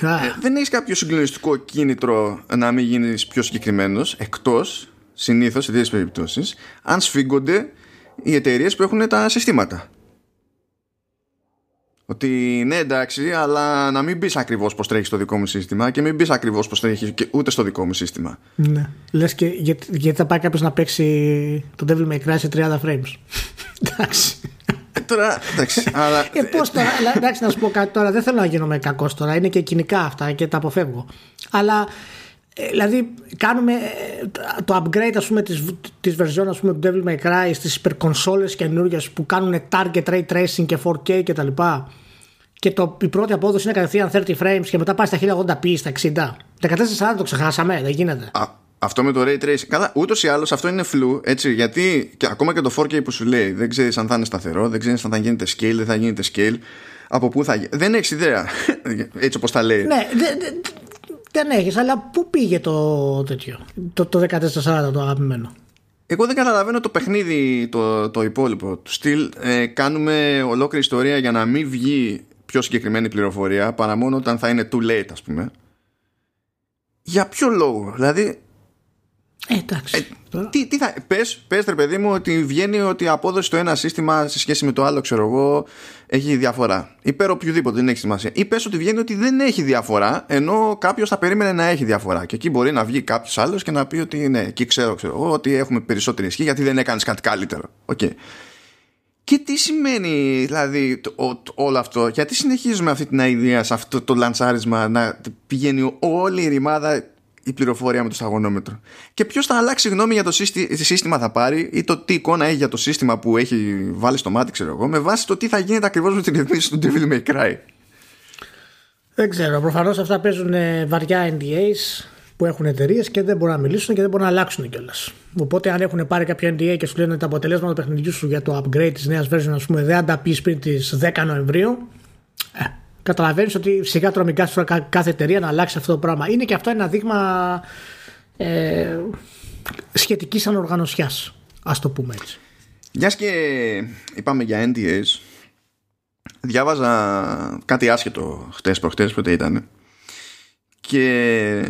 ε, δεν έχεις κάποιο συγκλονιστικό κίνητρο να μην γίνεις πιο συγκεκριμένος, εκτός συνήθως σε τέτοιες περιπτώσεις, αν σφίγγονται οι εταιρείες που έχουν τα συστήματα. Ότι ναι, εντάξει, αλλά να μην μπει ακριβώς πώ τρέχει στο δικό μου σύστημα και μην μπει ακριβώς πώ τρέχει ούτε στο δικό μου σύστημα. Ναι. Λες και γιατί, γιατί θα πάει κάποιος να παίξει το Devil May Cry σε 30 frames. εντάξει. Τώρα, εντάξει. αλλά... ε, πώς τώρα, εντάξει, να σου πω κάτι τώρα. Δεν θέλω να γίνομαι κακός τώρα. Είναι και κοινικά αυτά και τα αποφεύγω. Αλλά ε, δηλαδή κάνουμε ε, το upgrade ας πούμε της, της version ας πούμε του Devil May Cry στις υπερκονσόλες καινούργιες που κάνουν target ray tracing και 4K και τα λοιπά και το, η πρώτη απόδοση είναι κατευθείαν 30 frames και μετά πάει στα 1080p στα 60 1440 το ξεχάσαμε δεν γίνεται Α, αυτό με το ray tracing. Καλά, ούτως ή άλλως αυτό είναι φλου, έτσι. Γιατί και ακόμα και το 4K που σου λέει, δεν ξέρεις αν θα είναι σταθερό, δεν ξέρεις αν θα γίνεται scale, δεν θα γίνεται scale. Από πού θα γίνει. Δεν έχεις ιδέα. έτσι όπως τα λέει. Ναι, δεν, δεν έχεις, αλλά πού πήγε το τέτοιο. Το, το 1440 το αγαπημένο; Εγώ δεν καταλαβαίνω το παιχνίδι το, το υπόλοιπο του στυλ. Ε, κάνουμε ολόκληρη ιστορία για να μην βγει πιο συγκεκριμένη πληροφορία παρά μόνο όταν θα είναι too late, ας πούμε. Για ποιο λόγο, δηλαδή ε, εντάξει. Ε, τι, τι θα, πες, πες ρε παιδί μου ότι βγαίνει ότι η απόδοση στο ένα σύστημα σε σχέση με το άλλο ξέρω εγώ έχει διαφορά. Ή πέρα οποιοδήποτε δεν έχει σημασία. Ή πες ότι βγαίνει ότι δεν έχει διαφορά ενώ κάποιος θα περίμενε να έχει διαφορά. Και εκεί μπορεί να βγει κάποιος άλλος και να πει ότι ναι, εκεί ξέρω, ξέρω εγώ ότι έχουμε περισσότερη ισχύ γιατί δεν έκανες κάτι καλύτερο. Okay. Και τι σημαίνει δηλαδή το, όλο αυτό, γιατί συνεχίζουμε αυτή την ιδέα σε αυτό το λανσάρισμα να πηγαίνει όλη η ρημάδα η πληροφορία με το σταγονόμετρο. Και ποιος θα αλλάξει γνώμη για το σύστημα θα πάρει ή το τι εικόνα έχει για το σύστημα που έχει βάλει στο μάτι, ξέρω εγώ, με βάση το τι θα γίνεται ακριβώς με την ρυθμίση του Devil May Cry. Δεν ξέρω. Προφανώς αυτά παίζουν ε, βαριά NDAs που έχουν εταιρείες και δεν μπορούν να μιλήσουν και δεν μπορούν να αλλάξουν κιόλας. Οπότε, αν έχουν πάρει κάποιο NDA και σου λένε τα αποτελέσματα του παιχνιδιού σου για το upgrade της νέας version, ας πούμε, δεν τα πει πριν τις 10 Νοεμβρίου, ε, καταλαβαίνεις ότι σιγά τρώμε κάθε εταιρεία να αλλάξει αυτό το πράγμα. Είναι και αυτό ένα δείγμα ε, σχετικής ανοργανωσιάς, ας το πούμε έτσι. Μιας και είπαμε για NDAs, διάβαζα κάτι άσχετο χτες προχτές πότε ήταν και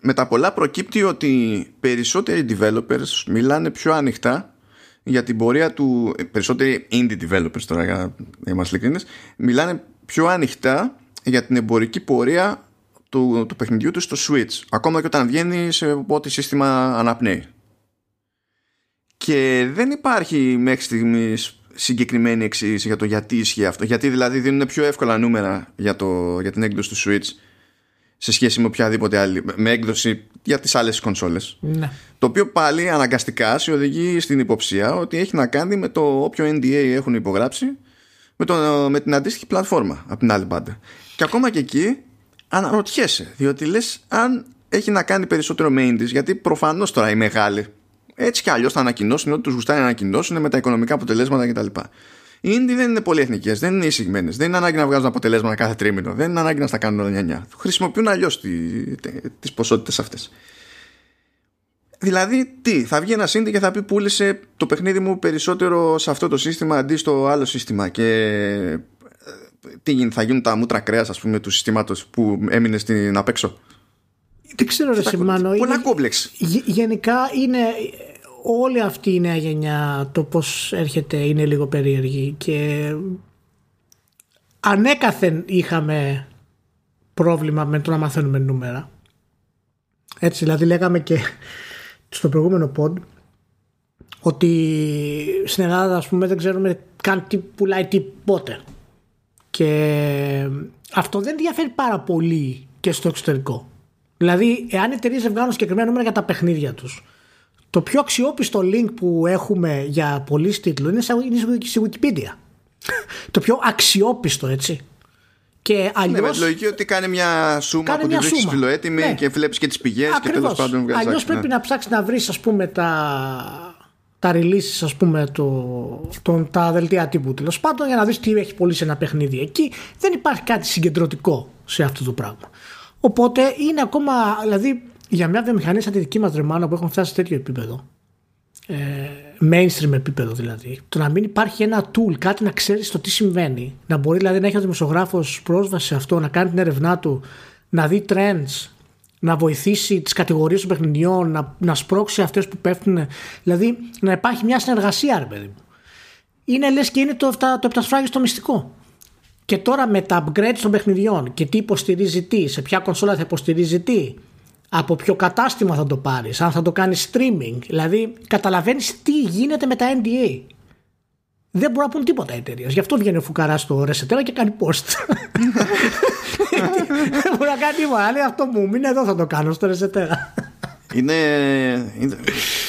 με τα πολλά προκύπτει ότι περισσότεροι developers μιλάνε πιο ανοιχτά για την πορεία του περισσότεροι indie developers τώρα για να είμαστε ειλικρινείς μιλάνε πιο ανοιχτά για την εμπορική πορεία του, του παιχνιδιού του στο Switch ακόμα και όταν βγαίνει σε ό,τι σύστημα αναπνέει. Και δεν υπάρχει μέχρι στιγμής συγκεκριμένη εξήγηση για το γιατί ισχύει αυτό. Γιατί δηλαδή δίνουν πιο εύκολα νούμερα για, το, για την έκδοση του Switch σε σχέση με οποιαδήποτε άλλη με έκδοση για τις άλλες κονσόλες. Ναι. το οποίο πάλι αναγκαστικά σε οδηγεί στην υποψία ότι έχει να κάνει με το όποιο NDA έχουν υπογράψει με, το, με την αντίστοιχη πλατφόρμα από την άλλη πάντα. Και ακόμα και εκεί αναρωτιέσαι, διότι λες αν έχει να κάνει περισσότερο με indies, γιατί προφανώς τώρα οι μεγάλοι έτσι κι αλλιώς θα ανακοινώσουν ό,τι τους γουστάει να ανακοινώσουν με τα οικονομικά αποτελέσματα κτλ. Οι indie δεν είναι πολυεθνικές, δεν είναι εισηγμένες, δεν είναι ανάγκη να βγάζουν αποτελέσματα κάθε τρίμηνο, δεν είναι ανάγκη να στα κάνουν όλα Χρησιμοποιούν αλλιώς τις ποσότητες αυτές. Δηλαδή, τι, θα βγει ένα indie και θα πει πούλησε το παιχνίδι μου περισσότερο σε αυτό το σύστημα αντί στο άλλο σύστημα. Και ε, τι γίνει, θα γίνουν τα μούτρα κρέας, ας πούμε, του συστήματος που έμεινε στην απέξω. Δεν ξέρω, Ρε Σιμάνο. Πολλά κόμπλεξ. Γενικά είναι όλη αυτή η νέα γενιά το πώς έρχεται είναι λίγο περίεργη και ανέκαθεν είχαμε πρόβλημα με το να μαθαίνουμε νούμερα. Έτσι δηλαδή λέγαμε και στο προηγούμενο pod ότι στην Ελλάδα ας πούμε δεν ξέρουμε καν τι πουλάει τι πότε. Και αυτό δεν ενδιαφέρει πάρα πολύ και στο εξωτερικό. Δηλαδή, εάν οι εταιρείες βγάλουν συγκεκριμένα νούμερα για τα παιχνίδια τους, το πιο αξιόπιστο link που έχουμε για πολλοί τίτλου είναι στη Wikipedia. το πιο αξιόπιστο, έτσι. Και αλλιώς, ναι, με τη λογική ότι κάνει μια σούμα που την βρίσκει φιλοέτοιμη ναι. και βλέπεις και τις πηγές και τέλος πάντων βγάζει. Αλλιώς πρέπει ναι. να ψάξεις να βρεις, ας πούμε, τα, τα releases, ας πούμε, το, το, τα δελτία τύπου τέλος πάντων για να δεις τι έχει πωλήσει ένα παιχνίδι εκεί. Δεν υπάρχει κάτι συγκεντρωτικό σε αυτό το πράγμα. Οπότε είναι ακόμα, δηλαδή για μια βιομηχανία σαν τη δική μας Ρεμάνα που έχουν φτάσει σε τέτοιο επίπεδο, ε, mainstream επίπεδο δηλαδή, το να μην υπάρχει ένα tool, κάτι να ξέρεις το τι συμβαίνει, να μπορεί δηλαδή να έχει ο δημοσιογράφος πρόσβαση σε αυτό, να κάνει την έρευνά του, να δει trends, να βοηθήσει τις κατηγορίες των παιχνιδιών, να, να σπρώξει αυτές που πέφτουν. Δηλαδή να υπάρχει μια συνεργασία, ρε παιδί μου. Είναι λες και είναι το, το, το μυστικό. Και τώρα με τα upgrades των παιχνιδιών και τι υποστηρίζει τι, σε ποια κονσόλα θα υποστηρίζει τι, από ποιο κατάστημα θα το πάρεις, αν θα το κάνεις streaming. Δηλαδή καταλαβαίνεις τι γίνεται με τα NDA. Δεν μπορούν να πούν τίποτα οι εταιρείε. Γι' αυτό βγαίνει ο Φουκαρά στο Resetera και κάνει post. Δεν μπορεί να κάνει τίποτα. Λέει αυτό μου, μην εδώ θα το κάνω στο Resetera είναι, είναι,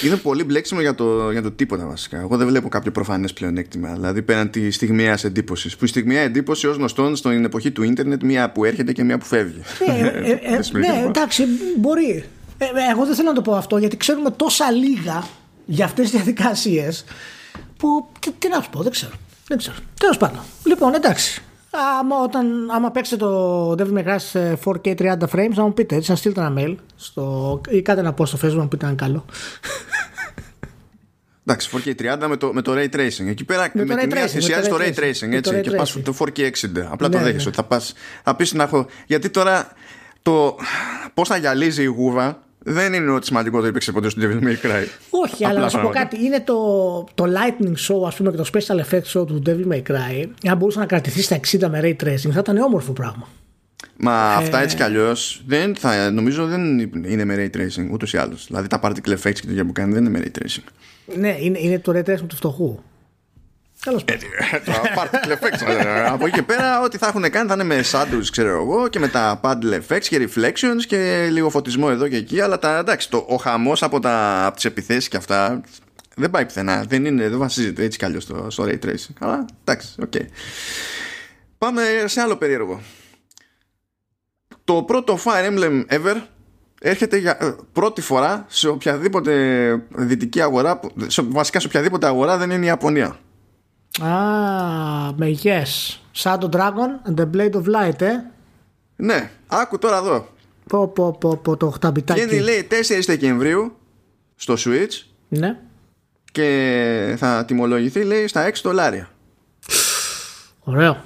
είναι πολύ μπλέξιμο για το, για το τίποτα βασικά. Εγώ δεν βλέπω κάποιο προφανές πλεονέκτημα. Δηλαδή πέραν τη στιγμιαία εντύπωσης. Που η στιγμιαία εντύπωση ως γνωστόν στην εποχή του ίντερνετ, μία που έρχεται και μία που φεύγει. Ναι, ε, ε, ε ναι εντάξει, μπορεί. Ε, εγώ δεν θέλω να το πω αυτό γιατί ξέρουμε τόσα λίγα για αυτές τις διαδικασίες που. Τι, τι να σου πω, δεν ξέρω. Δεν ξέρω. Τέλος πάντων. Λοιπόν, εντάξει. Άμα, όταν, άμα παίξετε το Devil May Cry 4K 30 frames να μου πείτε έτσι, να στείλετε ένα mail στο, ή κάτι να πω στο facebook να μου πείτε αν καλό Εντάξει, 4K 30 με το, με το Ray Tracing. Εκεί πέρα με, με τη μία θυσιάζει το Ray Tracing, έτσι, και πας το 4K 60. Απλά ναι, το δέχεσαι ναι. ότι θα πας, θα πεις να έχω... Γιατί τώρα το πώς θα γυαλίζει η γούβα δεν είναι ότι σημαντικό το υπήρξε ποτέ στο Devil May Cry. Όχι, αλλά να σου πω κάτι. Είναι το, το Lightning Show, ας πούμε, και το Special Effects Show του Devil May Cry. Αν μπορούσε να κρατηθεί στα 60 με Ray Tracing, θα ήταν όμορφο πράγμα. Μα ε... αυτά έτσι κι αλλιώς νομίζω δεν είναι με Ray Tracing ούτως ή άλλως. Δηλαδή τα particle effects και το που κάνει δεν είναι με Ray Tracing. Ναι, είναι, είναι το Ray Tracing του φτωχού. Τέλο πάντων. Particle effects. Από εκεί και πέρα, ό,τι θα έχουν κάνει θα είναι με shadows, ξέρω εγώ, και με τα particle effects και reflections και λίγο φωτισμό εδώ και εκεί. Αλλά τα, εντάξει, το, ο χαμός από, από τις επιθέσεις και αυτά δεν πάει πουθενά. Δεν, είναι, δεν βασίζεται έτσι κι αλλιώς στο, στο ray tracing. Αλλά εντάξει, okay. Πάμε σε άλλο περίεργο. Το πρώτο Fire Emblem ever έρχεται για ε, πρώτη φορά σε οποιαδήποτε δυτική αγορά, σε, βασικά σε οποιαδήποτε αγορά δεν είναι η Ιαπωνία. Α, yes. Shadow Dragon and the Blade of Light, ε. Ναι, άκου τώρα εδώ. Πω, πω, πω, πω το χταμπιτάκι. Βγαίνει λέει 4 Δεκεμβρίου στο Switch. Ναι. Και θα τιμολογηθεί λέει στα 6 δολάρια. Ωραίο.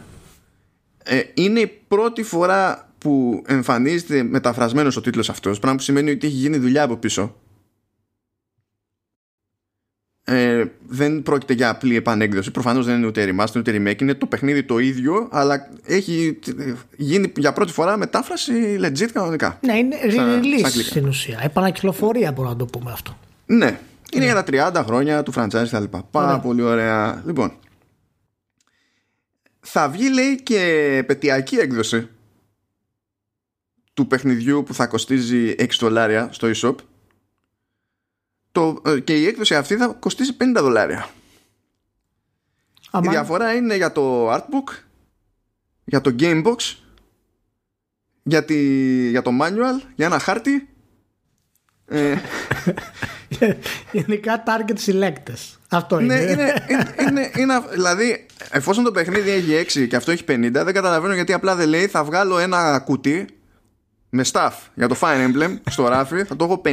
Ε, είναι η πρώτη φορά που εμφανίζεται μεταφρασμένος ο τίτλος αυτός πράγμα που σημαίνει ότι έχει γίνει δουλειά από πίσω ε, δεν πρόκειται για απλή επανέκδοση. Προφανώς δεν είναι ούτε remaster ούτε remake. Είναι το παιχνίδι το ίδιο, αλλά έχει γίνει για πρώτη φορά μετάφραση legit κανονικά. Ναι, είναι release στην ουσία. Επανακυκλοφορία μπορούμε να το πούμε αυτό. Ναι. Είναι ναι. για τα 30 χρόνια του franchise κτλ. Πάρα πολύ ωραία. Λοιπόν. Θα βγει λέει και πετειακή έκδοση του παιχνιδιού που θα κοστίζει 6 δολάρια στο eShop το, ε, και η έκδοση αυτή θα κοστίσει 50 δολάρια. Η διαφορά είναι για το artbook, για το gamebox για, τη, για το manual, για ένα χάρτη. Ε, Γενικά target selectors. Αυτό είναι. ναι, είναι, είναι, είναι, είναι- δηλαδή, εφόσον το παιχνίδι έχει 6 και αυτό έχει 50, δεν καταλαβαίνω γιατί απλά δεν λέει θα βγάλω ένα κουτί με staff για το Fire Emblem στο ράφι, θα το έχω 50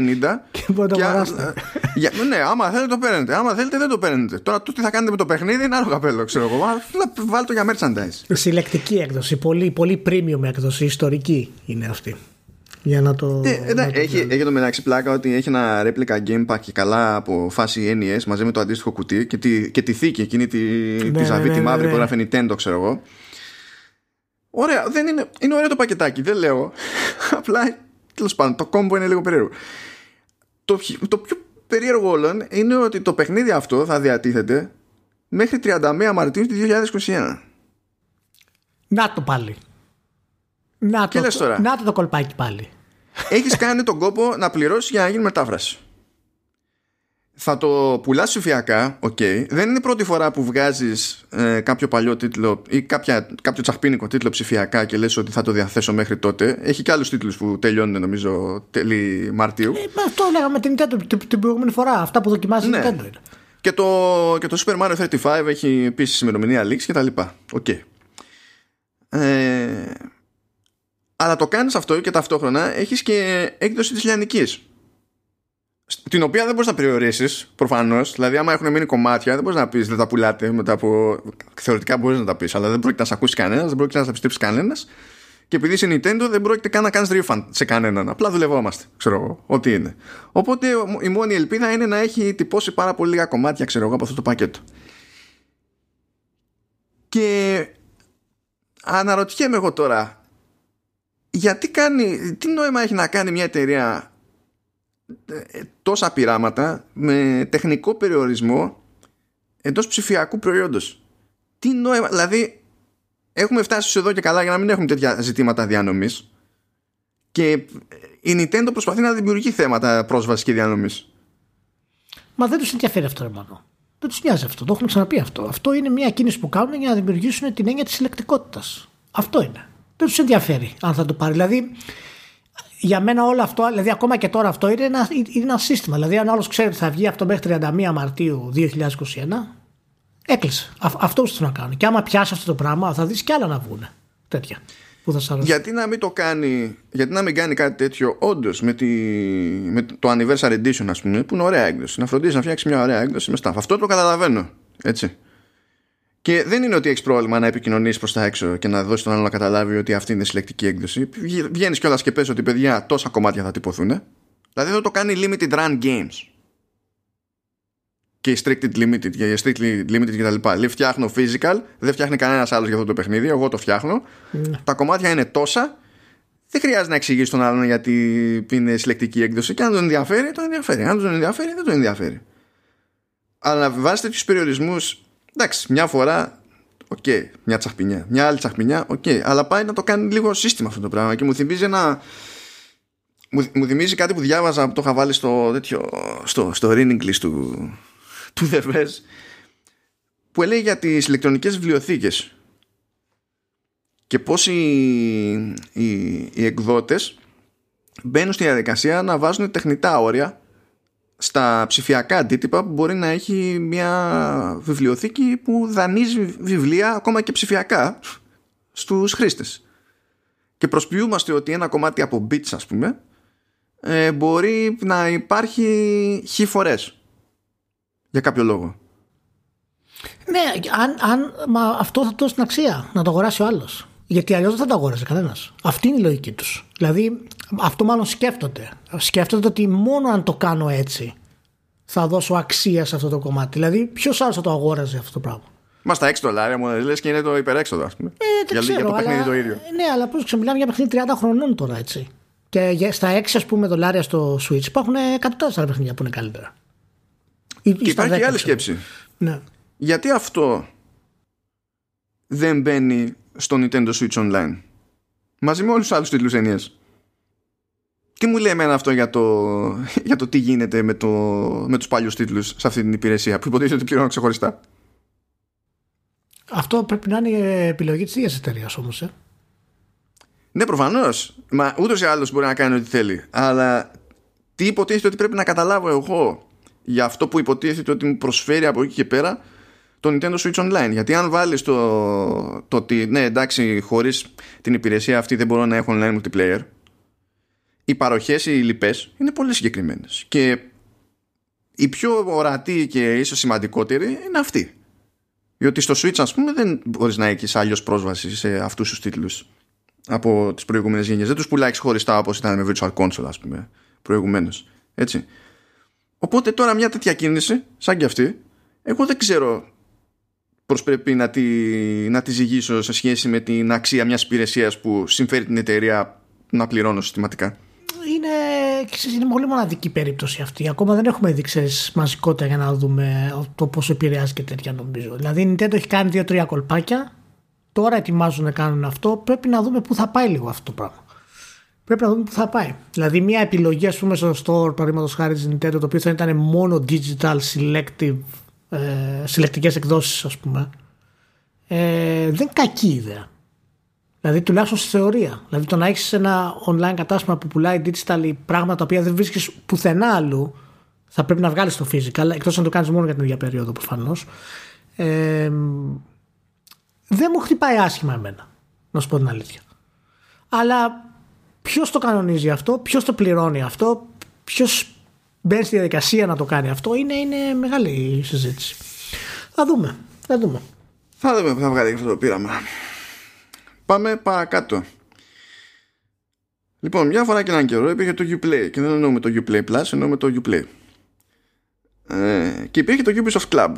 Και μπορεί να το α- αγοράσετε. για- ναι, άμα θέλετε το παίρνετε. Άμα θέλετε δεν το παίρνετε. Τώρα το τι θα κάνετε με το παιχνίδι είναι άλλο καπέλο, ξέρω εγώ. Μα, Βάλτε το για merchandise. Συλλεκτική έκδοση. Πολύ, πολύ premium έκδοση. Ιστορική είναι αυτή. Για να το. Ε, εντάξει, να το έχει, έχει το μεταξύ πλάκα ότι έχει ένα replica game pack και καλά από φάση NES μαζί με το αντίστοιχο κουτί και τη, και τη θήκη εκείνη τη, τη ναι, ζαβή ναι, τη ναι, μαύρη ναι. που γράφει Nintendo ξέρω εγώ Ωραία, δεν είναι, είναι ωραίο το πακετάκι, δεν λέω Απλά, τέλος πάντων, το κόμπο είναι λίγο περίεργο το, χι- το πιο περίεργο όλων είναι ότι το παιχνίδι αυτό θα διατίθεται μέχρι 31 Μαρτίου του 2021 Να το πάλι. Να Και το, λες τώρα. να το το κολπάκι πάλι. Έχεις κάνει τον κόπο να πληρώσεις για να γίνει μετάφραση. Θα το πουλάς ψηφιακά, οκ. Δεν είναι η πρώτη φορά που βγάζεις ε, κάποιο παλιό τίτλο ή κάποια, κάποιο τσαχπίνικο τίτλο ψηφιακά και λες ότι θα το διαθέσω μέχρι τότε. Έχει και άλλους τίτλους που τελειώνουν νομίζω τέλη Μαρτίου. Ε, μα αυτό λέγαμε την Nintendo την, την προηγούμενη φορά. Αυτά που δοκιμάζει η Ναι. Nintendo είναι. Και το, και το Super Mario 35 έχει επίσης ημερομηνία λήξης και τα λοιπά. Οκ. Ε, αλλά το κάνεις αυτό και ταυτόχρονα έχεις και έκδοση της λιανικής. Την οποία δεν μπορείς να περιορίσεις προφανώς. Δηλαδή άμα έχουν μείνει κομμάτια δεν μπορείς να πεις δεν τα πουλάτε μετά από... Θεωρητικά μπορείς να τα πεις αλλά δεν πρόκειται να σε ακούσει κανένας, δεν πρόκειται να σε πιστέψει κανένας και επειδή είσαι Nintendo δεν πρόκειται καν να κάνεις refund σε κανέναν. Απλά δουλευόμαστε, ξέρω εγώ, ό,τι είναι. Οπότε η μόνη ελπίδα είναι να έχει τυπώσει πάρα πολύ λίγα κομμάτια, ξέρω εγώ, από αυτό το πακέτο. Και αναρωτιέμαι εγώ τώρα, γιατί κάνει, τι νόημα έχει να κάνει μια εταιρεία ε, τόσα πειράματα με τεχνικό περιορισμό εντός ψηφιακού προϊόντος. Τι νόημα, δηλαδή έχουμε φτάσει σε εδώ και καλά για να μην έχουμε τέτοια ζητήματα διανομής και η Nintendo προσπαθεί να δημιουργεί θέματα πρόσβασης και διανομής. Μα δεν τους ενδιαφέρει αυτό, ρε μόνο. Δεν τους νοιάζει αυτό. Το έχουμε ξαναπεί αυτό. Αυτό είναι μια κίνηση που κάνουν για να δημιουργήσουν την έννοια της συλλεκτικότητας. Αυτό είναι. Δεν τους ενδιαφέρει αν θα το πάρει. Δηλαδή, για μένα όλο αυτό, δηλαδή ακόμα και τώρα αυτό είναι ένα, είναι ένα σύστημα. Δηλαδή, αν άλλος ξέρει ότι θα βγει αυτό μέχρι 31 Μαρτίου 2021, έκλεισε. Α, αυτό θέλουν να κάνουν. Και άμα πιάσει αυτό το πράγμα, θα δεις και άλλα να βγουν. Τέτοια. Που θα σας αρέσουν. Γιατί να μην το κάνει, γιατί να μην κάνει κάτι τέτοιο όντως με, τη, με το anniversary edition, ας πούμε, που είναι ωραία έκδοση. Να φροντίζεις να φτιάξεις μια ωραία έκδοση με staff. Αυτό το καταλαβαίνω. Έτσι. Και δεν είναι ότι έχεις πρόβλημα να επικοινωνήσει προς τα έξω και να δώσεις τον άλλο να καταλάβει ότι αυτή είναι συλλεκτική έκδοση. Βγαίνεις κιόλας και πες ότι παιδιά τόσα κομμάτια θα τυπωθούν. Δηλαδή εδώ το κάνει limited run games. Και η Strictly Limited και η Strictly Limited και τα λοιπά. Λέει φτιάχνω physical, δεν φτιάχνει κανένας άλλος για αυτό το παιχνίδι. Εγώ το φτιάχνω. Τα κομμάτια είναι τόσα. Δεν χρειάζεται να εξηγήσει τον άλλον γιατί είναι συλλεκτική έκδοση. Και αν τον ενδιαφέρει, τον ενδιαφέρει. Αν τον ενδιαφέρει, δεν τον ενδιαφέρει. Αλλά να βάζει τέτοιου περιορισμούς, εντάξει, μια φορά, οκ, μια τσαχπινιά. Μια άλλη τσαχπινιά, οκ. αλλά πάει να το κάνει λίγο σύστημα αυτό το πράγμα. Και μου θυμίζει ένα. Μου, μου θυμίζει κάτι που διάβαζα που το είχα βάλει στο, τέτοιο, στο, στο reading list του, του The Verge, που έλεγε για τις ηλεκτρονικές βιβλιοθήκες και πώς οι, οι, οι εκδότες μπαίνουν στη διαδικασία να βάζουν τεχνητά όρια στα ψηφιακά αντίτυπα που μπορεί να έχει μια βιβλιοθήκη που δανείζει βιβλία ακόμα και ψηφιακά στους χρήστες. Και προσποιούμαστε ότι ένα κομμάτι από bits ας πούμε ε, μπορεί να υπάρχει χι φορές για κάποιο λόγο. Ναι, αν, αν, μα αυτό θα το στην αξία να το αγοράσει ο άλλος. Γιατί αλλιώς δεν θα το αγόρασε κανένας. Αυτή είναι η λογική τους. Δηλαδή, αυτό μάλλον σκέφτονται. Σκέφτονται ότι μόνο αν το κάνω έτσι θα δώσω αξία σε αυτό το κομμάτι. Δηλαδή, ποιος άλλος θα το αγόραζε αυτό το πράγμα; Μα στα 6 δολάρια μου λες και είναι το υπερέξοδο, ας πούμε. Ε, δεν για, ξέρω, για το παιχνίδι αλλά, το ίδιο. Ναι, αλλά πώς μιλάμε για παιχνίδι 30 χρονών τώρα, έτσι. Και για- στα 6 ας πούμε δολάρια στο Switch υπάρχουν εκατοντάδες άλλα παιχνίδια που είναι καλύτερα. Ή- ή Και στα υπάρχει και 10, άλλη ξέρω. σκέψη. Ναι. Γιατί αυτό δεν μπαίνει στο Nintendo Switch Online μαζί με όλους τους άλλους τίτλους ενίας. Τι μου λέει εμένα αυτό για το, για το τι γίνεται με, το, με τους παλιούς τίτλους σε αυτή την υπηρεσία που υποτίθεται ότι πληρώνω ξεχωριστά; Αυτό πρέπει να είναι η επιλογή της ίδιας εταιρείας όμως. Ε. Ναι, προφανώς. Μα ούτως ή άλλως μπορεί να κάνει ό,τι θέλει. Αλλά τι υποτίθεται ότι πρέπει να καταλάβω εγώ για αυτό που υποτίθεται ότι μου προσφέρει από εκεί και πέρα το Nintendo Switch Online. Γιατί αν βάλεις το, το ότι ναι, εντάξει, χωρίς την υπηρεσία αυτή δεν μπορώ να έχω online multiplayer, οι παροχές, οι λοιπές είναι πολύ συγκεκριμένες. Και η πιο ορατή και ίσως σημαντικότερη είναι αυτή. Διότι στο Switch, ας πούμε, δεν μπορείς να έχεις αλλιώ πρόσβαση σε αυτούς τους τίτλους από τις προηγούμενες γενιές. Δεν τους πουλάει χωριστά όπως ήταν με Virtual Console, ας πούμε, προηγουμένως. Έτσι. Οπότε τώρα μια τέτοια κίνηση, σαν και αυτή, εγώ δεν ξέρω πώς πρέπει να τη, να τη ζυγίσω σε σχέση με την αξία μιας υπηρεσίας που συμφέρει την εταιρεία να πληρώνω συστηματικά. Είναι, είναι πολύ μοναδική περίπτωση αυτή. Ακόμα δεν έχουμε δει μαζικότητα για να δούμε το πόσο επηρεάζει και τέτοια νομίζω. Δηλαδή η Nintendo έχει κάνει δύο-τρία κολπάκια. Τώρα ετοιμάζουν να κάνουν αυτό. Πρέπει να δούμε πού θα πάει λίγο αυτό το πράγμα. Πρέπει να δούμε πού θα πάει. Δηλαδή, μια επιλογή, ας πούμε, στο store, παραδείγματος χάρη της Nintendo, το οποίο θα ήταν μόνο digital selective ε, συλλεκτικές εκδόσεις ας πούμε. Ε, δεν είναι κακή ιδέα. Δηλαδή τουλάχιστον στη θεωρία. Δηλαδή το να έχεις ένα online κατάστημα που πουλάει digital πράγματα τα οποία δεν βρίσκεις πουθενά αλλού θα πρέπει να βγάλεις το physical εκτός αν το κάνεις μόνο για την ίδια περίοδο προφανώς. Ε, δεν μου χτυπάει άσχημα εμένα να σου πω την αλήθεια. Αλλά ποιος το κανονίζει αυτό ποιος το πληρώνει αυτό ποιος μπαίνει στη διαδικασία να το κάνει αυτό είναι, είναι μεγάλη συζήτηση. Θα δούμε. Θα δούμε. Θα δούμε που θα βγάλει αυτό το πείραμα. Πάμε παρακάτω. Λοιπόν, μια φορά και έναν καιρό υπήρχε το Uplay και δεν εννοούμε το Uplay Plus, εννοούμε το Uplay. Ε, και υπήρχε το Ubisoft Club.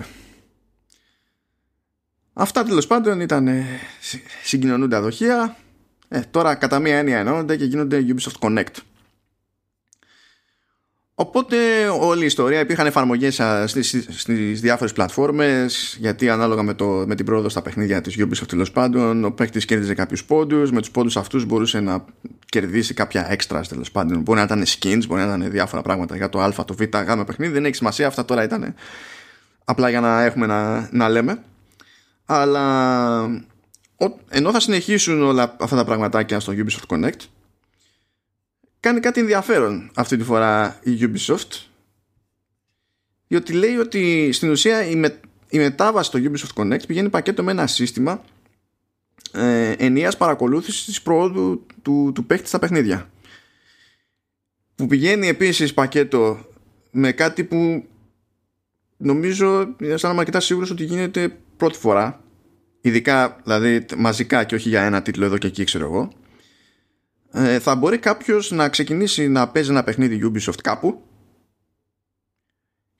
Αυτά τέλος πάντων ήταν ε, συγκοινωνούντα δοχεία. Ε, τώρα κατά μία έννοια ενώνονται και γίνονται Ubisoft Connect. Οπότε όλη η ιστορία υπήρχαν εφαρμογές στις, στις διάφορες πλατφόρμες γιατί ανάλογα με, το, με την πρόοδο στα παιχνίδια της Ubisoft τέλος πάντων ο παίκτης κέρδιζε κάποιους πόντους με τους πόντους αυτούς μπορούσε να κερδίσει κάποια extras τέλος πάντων. Μπορεί να ήταν skins, μπορεί να ήταν διάφορα πράγματα για το α, το β, γ παιχνίδι δεν έχει σημασία αυτά τώρα ήταν απλά για να έχουμε να, να λέμε. Αλλά ενώ θα συνεχίσουν όλα αυτά τα πραγματάκια στο Ubisoft Connect κάνει κάτι ενδιαφέρον αυτή τη φορά η Ubisoft διότι λέει ότι στην ουσία η, με, η μετάβαση στο Ubisoft Connect πηγαίνει πακέτο με ένα σύστημα ε, ενιαίας παρακολούθησης της πρόοδου του, του παίχτη στα παιχνίδια. Που πηγαίνει επίσης πακέτο με κάτι που νομίζω σαν να αρκετά σίγουρος ότι γίνεται πρώτη φορά ειδικά δηλαδή μαζικά και όχι για ένα τίτλο εδώ και εκεί ξέρω εγώ. ε, θα μπορεί κάποιος να ξεκινήσει να παίζει ένα παιχνίδι Ubisoft κάπου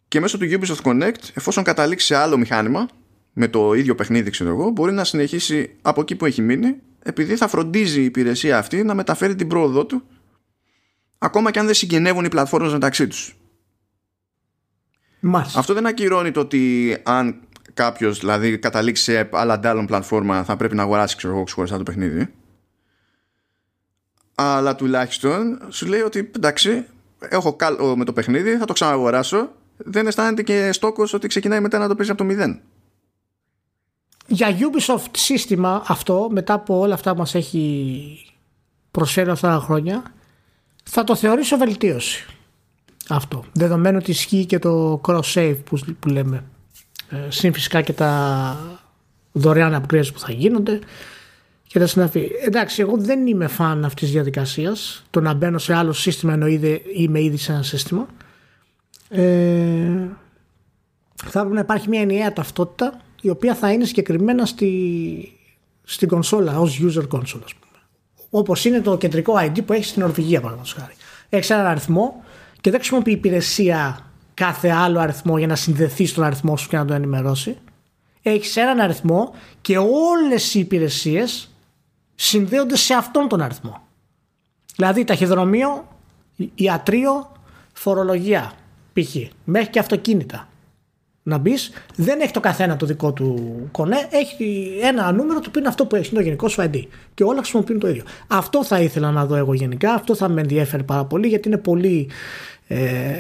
και μέσω του Ubisoft Connect εφόσον καταλήξει σε άλλο μηχάνημα με το ίδιο παιχνίδι ξέρω εγώ μπορεί να συνεχίσει από εκεί που έχει μείνει επειδή θα φροντίζει η υπηρεσία αυτή να μεταφέρει την πρόοδό του ακόμα και αν δεν συγγενεύουν οι πλατφόρμες μεταξύ τους Μάλιστα. Αυτό δεν ακυρώνει το ότι αν κάποιος δηλαδή καταλήξει σε άλλα αντάλλων πλατφόρμα θα πρέπει να αγοράσει ξέρω εγώ ξεχωριστά το παιχνίδι αλλά τουλάχιστον σου λέει ότι εντάξει έχω κάλο με το παιχνίδι θα το ξαναγοράσω. Δεν αισθάνεται και στόκος ότι ξεκινάει μετά να το παίζει από το μηδέν. Για Ubisoft σύστημα αυτό μετά από όλα αυτά που μας έχει προσφέρει αυτά τα χρόνια θα το θεωρήσω βελτίωση αυτό. Δεδομένου ότι ισχύει και το cross save που, που λέμε ε, συν φυσικά και τα δωρεάν upgrades που θα γίνονται και τα συναφή. Εντάξει, εγώ δεν είμαι φαν αυτής της διαδικασίας. Το να μπαίνω σε άλλο σύστημα ενώ ήδη, είμαι ήδη σε ένα σύστημα. Ε, θα έπρεπε να υπάρχει μια ενιαία ταυτότητα η οποία θα είναι συγκεκριμένα στη, στην κονσόλα ως user console, ας πούμε. Όπως είναι το κεντρικό ID που έχει στην Νορβηγία, παραδείγματος χάρη. Έχεις έναν αριθμό και δεν χρησιμοποιεί υπηρεσία κάθε άλλο αριθμό για να συνδεθείς στον αριθμό σου και να το ενημερώσει. Έχεις έναν αριθμό και όλες οι υπηρεσίες συνδέονται σε αυτόν τον αριθμό. Δηλαδή ταχυδρομείο, ιατρείο, φορολογία π.χ. μέχρι και αυτοκίνητα. Να μπεις, δεν έχει το καθένα το δικό του κονέ, έχει ένα νούμερο του που είναι αυτό που έχει, είναι το γενικό σου ID. Και όλα χρησιμοποιούν το ίδιο. Αυτό θα ήθελα να δω εγώ γενικά, αυτό θα με ενδιαφέρει πάρα πολύ γιατί είναι πολύ, ε,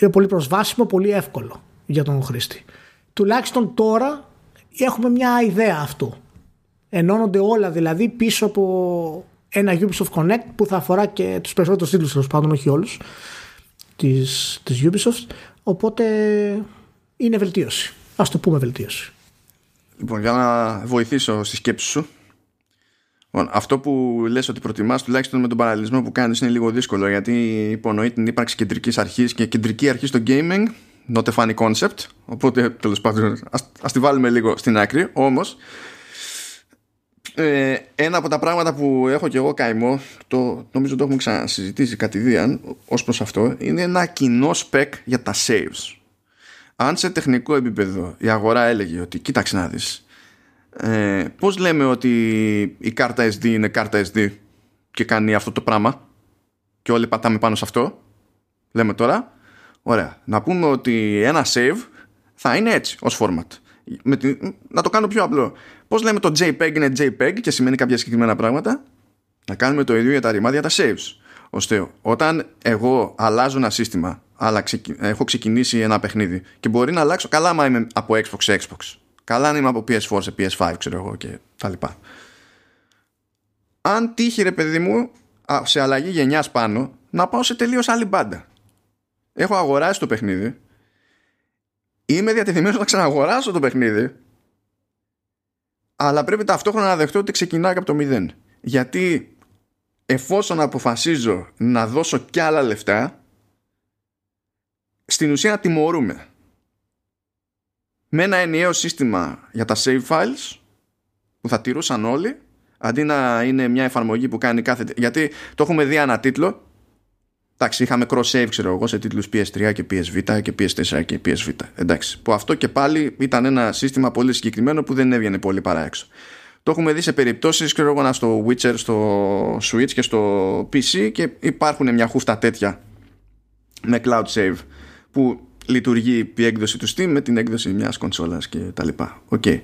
είναι πολύ προσβάσιμο, πολύ εύκολο για τον χρήστη. Τουλάχιστον τώρα έχουμε μια ιδέα αυτού Ενώνονται όλα δηλαδή πίσω από ένα Ubisoft Connect που θα αφορά και τους περισσότερους τίτλους τέλος πάντων, όχι όλους της, της Ubisoft. Οπότε είναι βελτίωση. Ας το πούμε βελτίωση. Λοιπόν, για να βοηθήσω στη σκέψη σου. Λοιπόν, αυτό που λες ότι προτιμάς τουλάχιστον με τον παραλληλισμό που κάνεις είναι λίγο δύσκολο γιατί υπονοεί την ύπαρξη κεντρικής αρχής και κεντρική αρχή στο gaming not a funny concept οπότε τέλος πάντων ας, ας τη βάλουμε λίγο στην άκρη όμως ε, ένα από τα πράγματα που έχω και εγώ καημό το, νομίζω το έχουμε ξανασυζητήσει κατηδίαν ως προς αυτό είναι ένα κοινό spec για τα saves. Αν σε τεχνικό επίπεδο η αγορά έλεγε ότι κοίταξε να δεις ε, πώς λέμε ότι η κάρτα SD είναι κάρτα SD και κάνει αυτό το πράγμα και όλοι πατάμε πάνω σε αυτό λέμε τώρα ωραία να πούμε ότι ένα save θα είναι έτσι ως format με να το κάνω πιο απλό. Πώς λέμε το JPEG είναι JPEG και σημαίνει κάποια συγκεκριμένα πράγματα; Να κάνουμε το ίδιο για τα ρημάδια τα saves. Ώστε όταν εγώ αλλάζω ένα σύστημα αλλά έχω ξεκινήσει ένα παιχνίδι και μπορεί να αλλάξω καλά άμα είμαι από Xbox σε Xbox. Καλά αν είμαι από PS4 σε PS5 ξέρω εγώ και τα λοιπά. Αν τύχει ρε παιδί μου σε αλλαγή γενιάς πάνω να πάω σε τελείως άλλη μπάντα. Έχω αγοράσει το παιχνίδι είμαι διατεθειμένος να ξαναγοράσω το παιχνίδι. Αλλά πρέπει ταυτόχρονα να δεχτώ ότι ξεκινάει από το μηδέν. Γιατί εφόσον αποφασίζω να δώσω κι άλλα λεφτά στην ουσία τιμωρούμε. Με ένα ενιαίο σύστημα για τα save files που θα τηρούσαν όλοι αντί να είναι μια εφαρμογή που κάνει κάθε... γιατί το έχουμε δει ένα τίτλο Εντάξει, είχαμε cross-save, ξέρω εγώ, σε τίτλους PS3 και PSV και PS4 και PSV. Εντάξει, που αυτό και πάλι ήταν ένα σύστημα πολύ συγκεκριμένο που δεν έβγαινε πολύ παρά έξω. Το έχουμε δει σε περιπτώσεις, ξέρω εγώ, στο Witcher, στο Switch και στο PC και υπάρχουν μια χούφτα τέτοια με cloud save που λειτουργεί η έκδοση του Steam με την έκδοση μιας κονσόλας και τα λοιπά. Okay.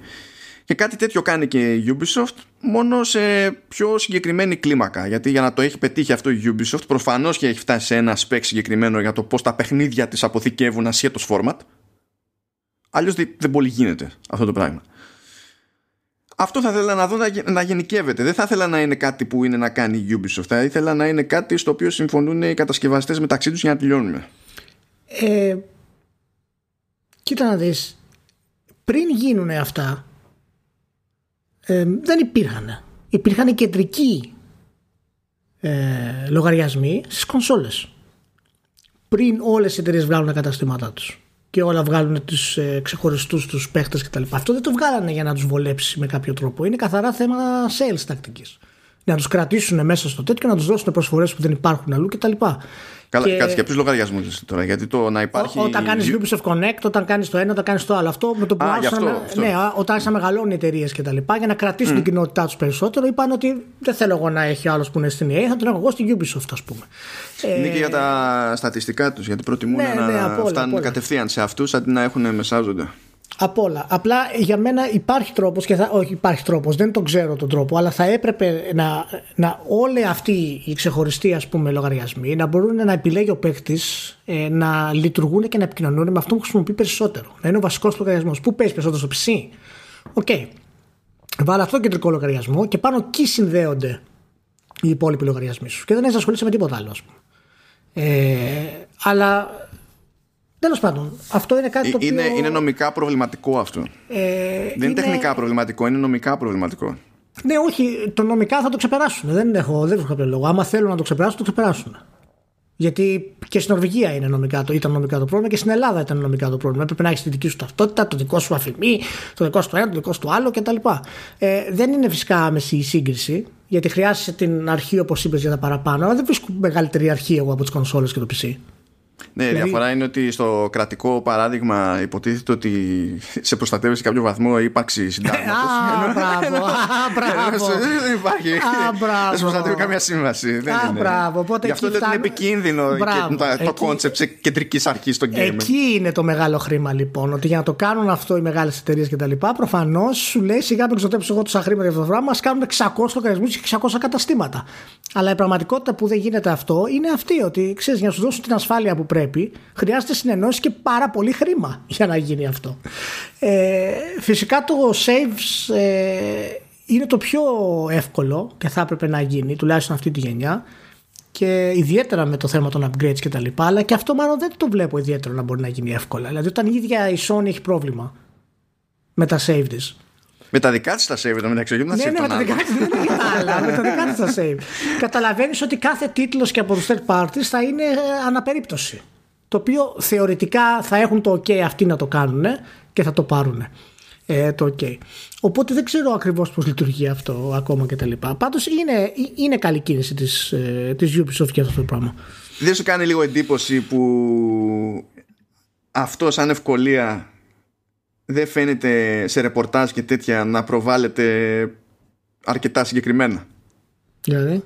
Και κάτι τέτοιο κάνει και η Ubisoft μόνο σε πιο συγκεκριμένη κλίμακα. Γιατί για να το έχει πετύχει αυτό η Ubisoft προφανώς και έχει φτάσει σε ένα spec συγκεκριμένο για το πώς τα παιχνίδια της αποθηκεύουν ασχέτως format. Αλλιώς δεν πολύ γίνεται αυτό το πράγμα. Αυτό θα ήθελα να δω να γενικεύεται. Δεν θα ήθελα να είναι κάτι που είναι να κάνει η Ubisoft. Θα ήθελα να είναι κάτι στο οποίο συμφωνούν οι κατασκευαστές μεταξύ τους για να τελειώνουμε. Ε, κοίτα να δεις. Πριν γίνουν αυτά ε, δεν υπήρχαν. Υπήρχαν κεντρικοί ε, λογαριασμοί στις κονσόλες πριν όλες οι εταιρείες βγάλουν τα καταστήματά τους και όλα βγάλουν τους ε, ξεχωριστούς τους παίχτες κτλ. Αυτό δεν το βγάλανε για να τους βολέψει με κάποιο τρόπο. Είναι καθαρά θέμα sales τακτικής. Να τους κρατήσουν μέσα στο τέτοιο και να τους δώσουν προσφορές που δεν υπάρχουν αλλού κτλ. Καλά, και... κάτσε και ποιους λογαριασμούς τώρα, γιατί το να υπάρχει. όταν κάνεις Ubisoft Connect, όταν κάνεις το ένα, όταν κάνεις το άλλο. Αυτό με το που άρχισαν να... Ναι, όταν άρχισαν να μεγαλώνουν οι εταιρείες και τα λοιπά, για να κρατήσουν mm. την κοινότητά τους περισσότερο, είπαν ότι δεν θέλω εγώ να έχει άλλος που είναι στην EA, θα τον έχω εγώ στην Ubisoft, ας πούμε. Είναι και για τα στατιστικά τους, γιατί προτιμούν ναι, να ναι, φτάνουν κατευθείαν σε αυτούς αντί να έχουν μεσάζοντα. Από όλα. Απλά για μένα υπάρχει τρόπος και θα. Όχι, υπάρχει τρόπος, δεν τον ξέρω τον τρόπο, αλλά θα έπρεπε να, να όλοι αυτοί οι ξεχωριστοί ας πούμε, λογαριασμοί να μπορούν να επιλέγει ο παίκτης ε, να λειτουργούν και να επικοινωνούν με αυτό που χρησιμοποιεί περισσότερο. Να είναι ο βασικός λογαριασμός. Πού παίζεις περισσότερο στο PC. Okay. Βάλω αυτό το κεντρικό λογαριασμό και πάνω εκεί συνδέονται οι υπόλοιποι λογαριασμοί σου. Και δεν έχεις ασχολήσει με τίποτα άλλο, ας πούμε. Ε, αλλά Τέλος πάντων, αυτό είναι κάτι το οποίο. Είναι, νομικά προβληματικό αυτό. Ε, δεν είναι τεχνικά προβληματικό, είναι νομικά προβληματικό. Ναι, όχι, το νομικά θα το ξεπεράσουν. Δεν έχω, δεν έχω κάποιο λόγο. Άμα θέλουν να το ξεπεράσουν, το ξεπεράσουν. Γιατί και στην Νορβηγία είναι νομικά το, ήταν νομικά το πρόβλημα και στην Ελλάδα ήταν νομικά το πρόβλημα. Έπρεπε να έχεις τη δική σου ταυτότητα, το δικό σου αφημί, το δικό σου το ένα, το δικό σου το άλλο κτλ. Ε, δεν είναι φυσικά άμεση η σύγκριση, γιατί χρειάζεσαι την αρχή όπως είπες για τα παραπάνω, αλλά δεν βρίσκω μεγαλύτερη αρχή εγώ από τις κονσόλες και το PC. Ναι, η δηλαδή... διαφορά είναι ότι στο κρατικό παράδειγμα υποτίθεται ότι σε προστατεύει σε κάποιο βαθμό η ύπαρξη συντάγματος. Α, μπράβο. Δεν υπάρχει. Δεν σε προστατεύει καμία σύμβαση. Δεν είναι. Γι' αυτό λέω ότι είναι επικίνδυνο το concept τη κεντρικής αρχής στο game. Εκεί είναι το μεγάλο χρήμα λοιπόν. Ότι για να το κάνουν αυτό οι μεγάλες εταιρείες κτλ. Προφανώς σου λέει σιγά μην ξοδέψω εγώ τόσα χρήματα για αυτό το πράγμα. Ας κάνουμε 600 λογαριασμούς και 600 καταστήματα. Αλλά η πραγματικότητα που δεν γίνεται αυτό είναι αυτή. Ότι ξέρεις, για να σου δώσουν την ασφάλεια που πρέπει, χρειάζεται συνεννόηση και πάρα πολύ χρήμα για να γίνει αυτό. Ε, φυσικά το saves ε, είναι το πιο εύκολο και θα έπρεπε να γίνει, τουλάχιστον αυτή τη γενιά, και ιδιαίτερα με το θέμα των upgrades και τα λοιπά, αλλά και αυτό μάλλον δεν το βλέπω ιδιαίτερο να μπορεί να γίνει εύκολα. Δηλαδή όταν η ίδια η Sony έχει πρόβλημα με τα save της. Με τα δικά της τα save, το μεταξύ, ναι, ναι, με τα δικά της δεν είναι άλλα. με τα δικά της τα save. Καταλαβαίνεις ότι κάθε τίτλος και από τους third parties θα είναι ε, αναπερίπτωση. Το οποίο θεωρητικά θα έχουν το OK αυτοί να το κάνουν και θα το πάρουν ε, το OK. Οπότε δεν ξέρω ακριβώς πώς λειτουργεί αυτό ακόμα και τα λοιπά. Πάντως είναι, είναι καλή κίνηση της, ε, της Ubisoft για αυτό το πράγμα. Δεν σου κάνει λίγο εντύπωση που αυτό σαν ευκολία δεν φαίνεται σε ρεπορτάζ και τέτοια να προβάλλεται αρκετά συγκεκριμένα. Δηλαδή;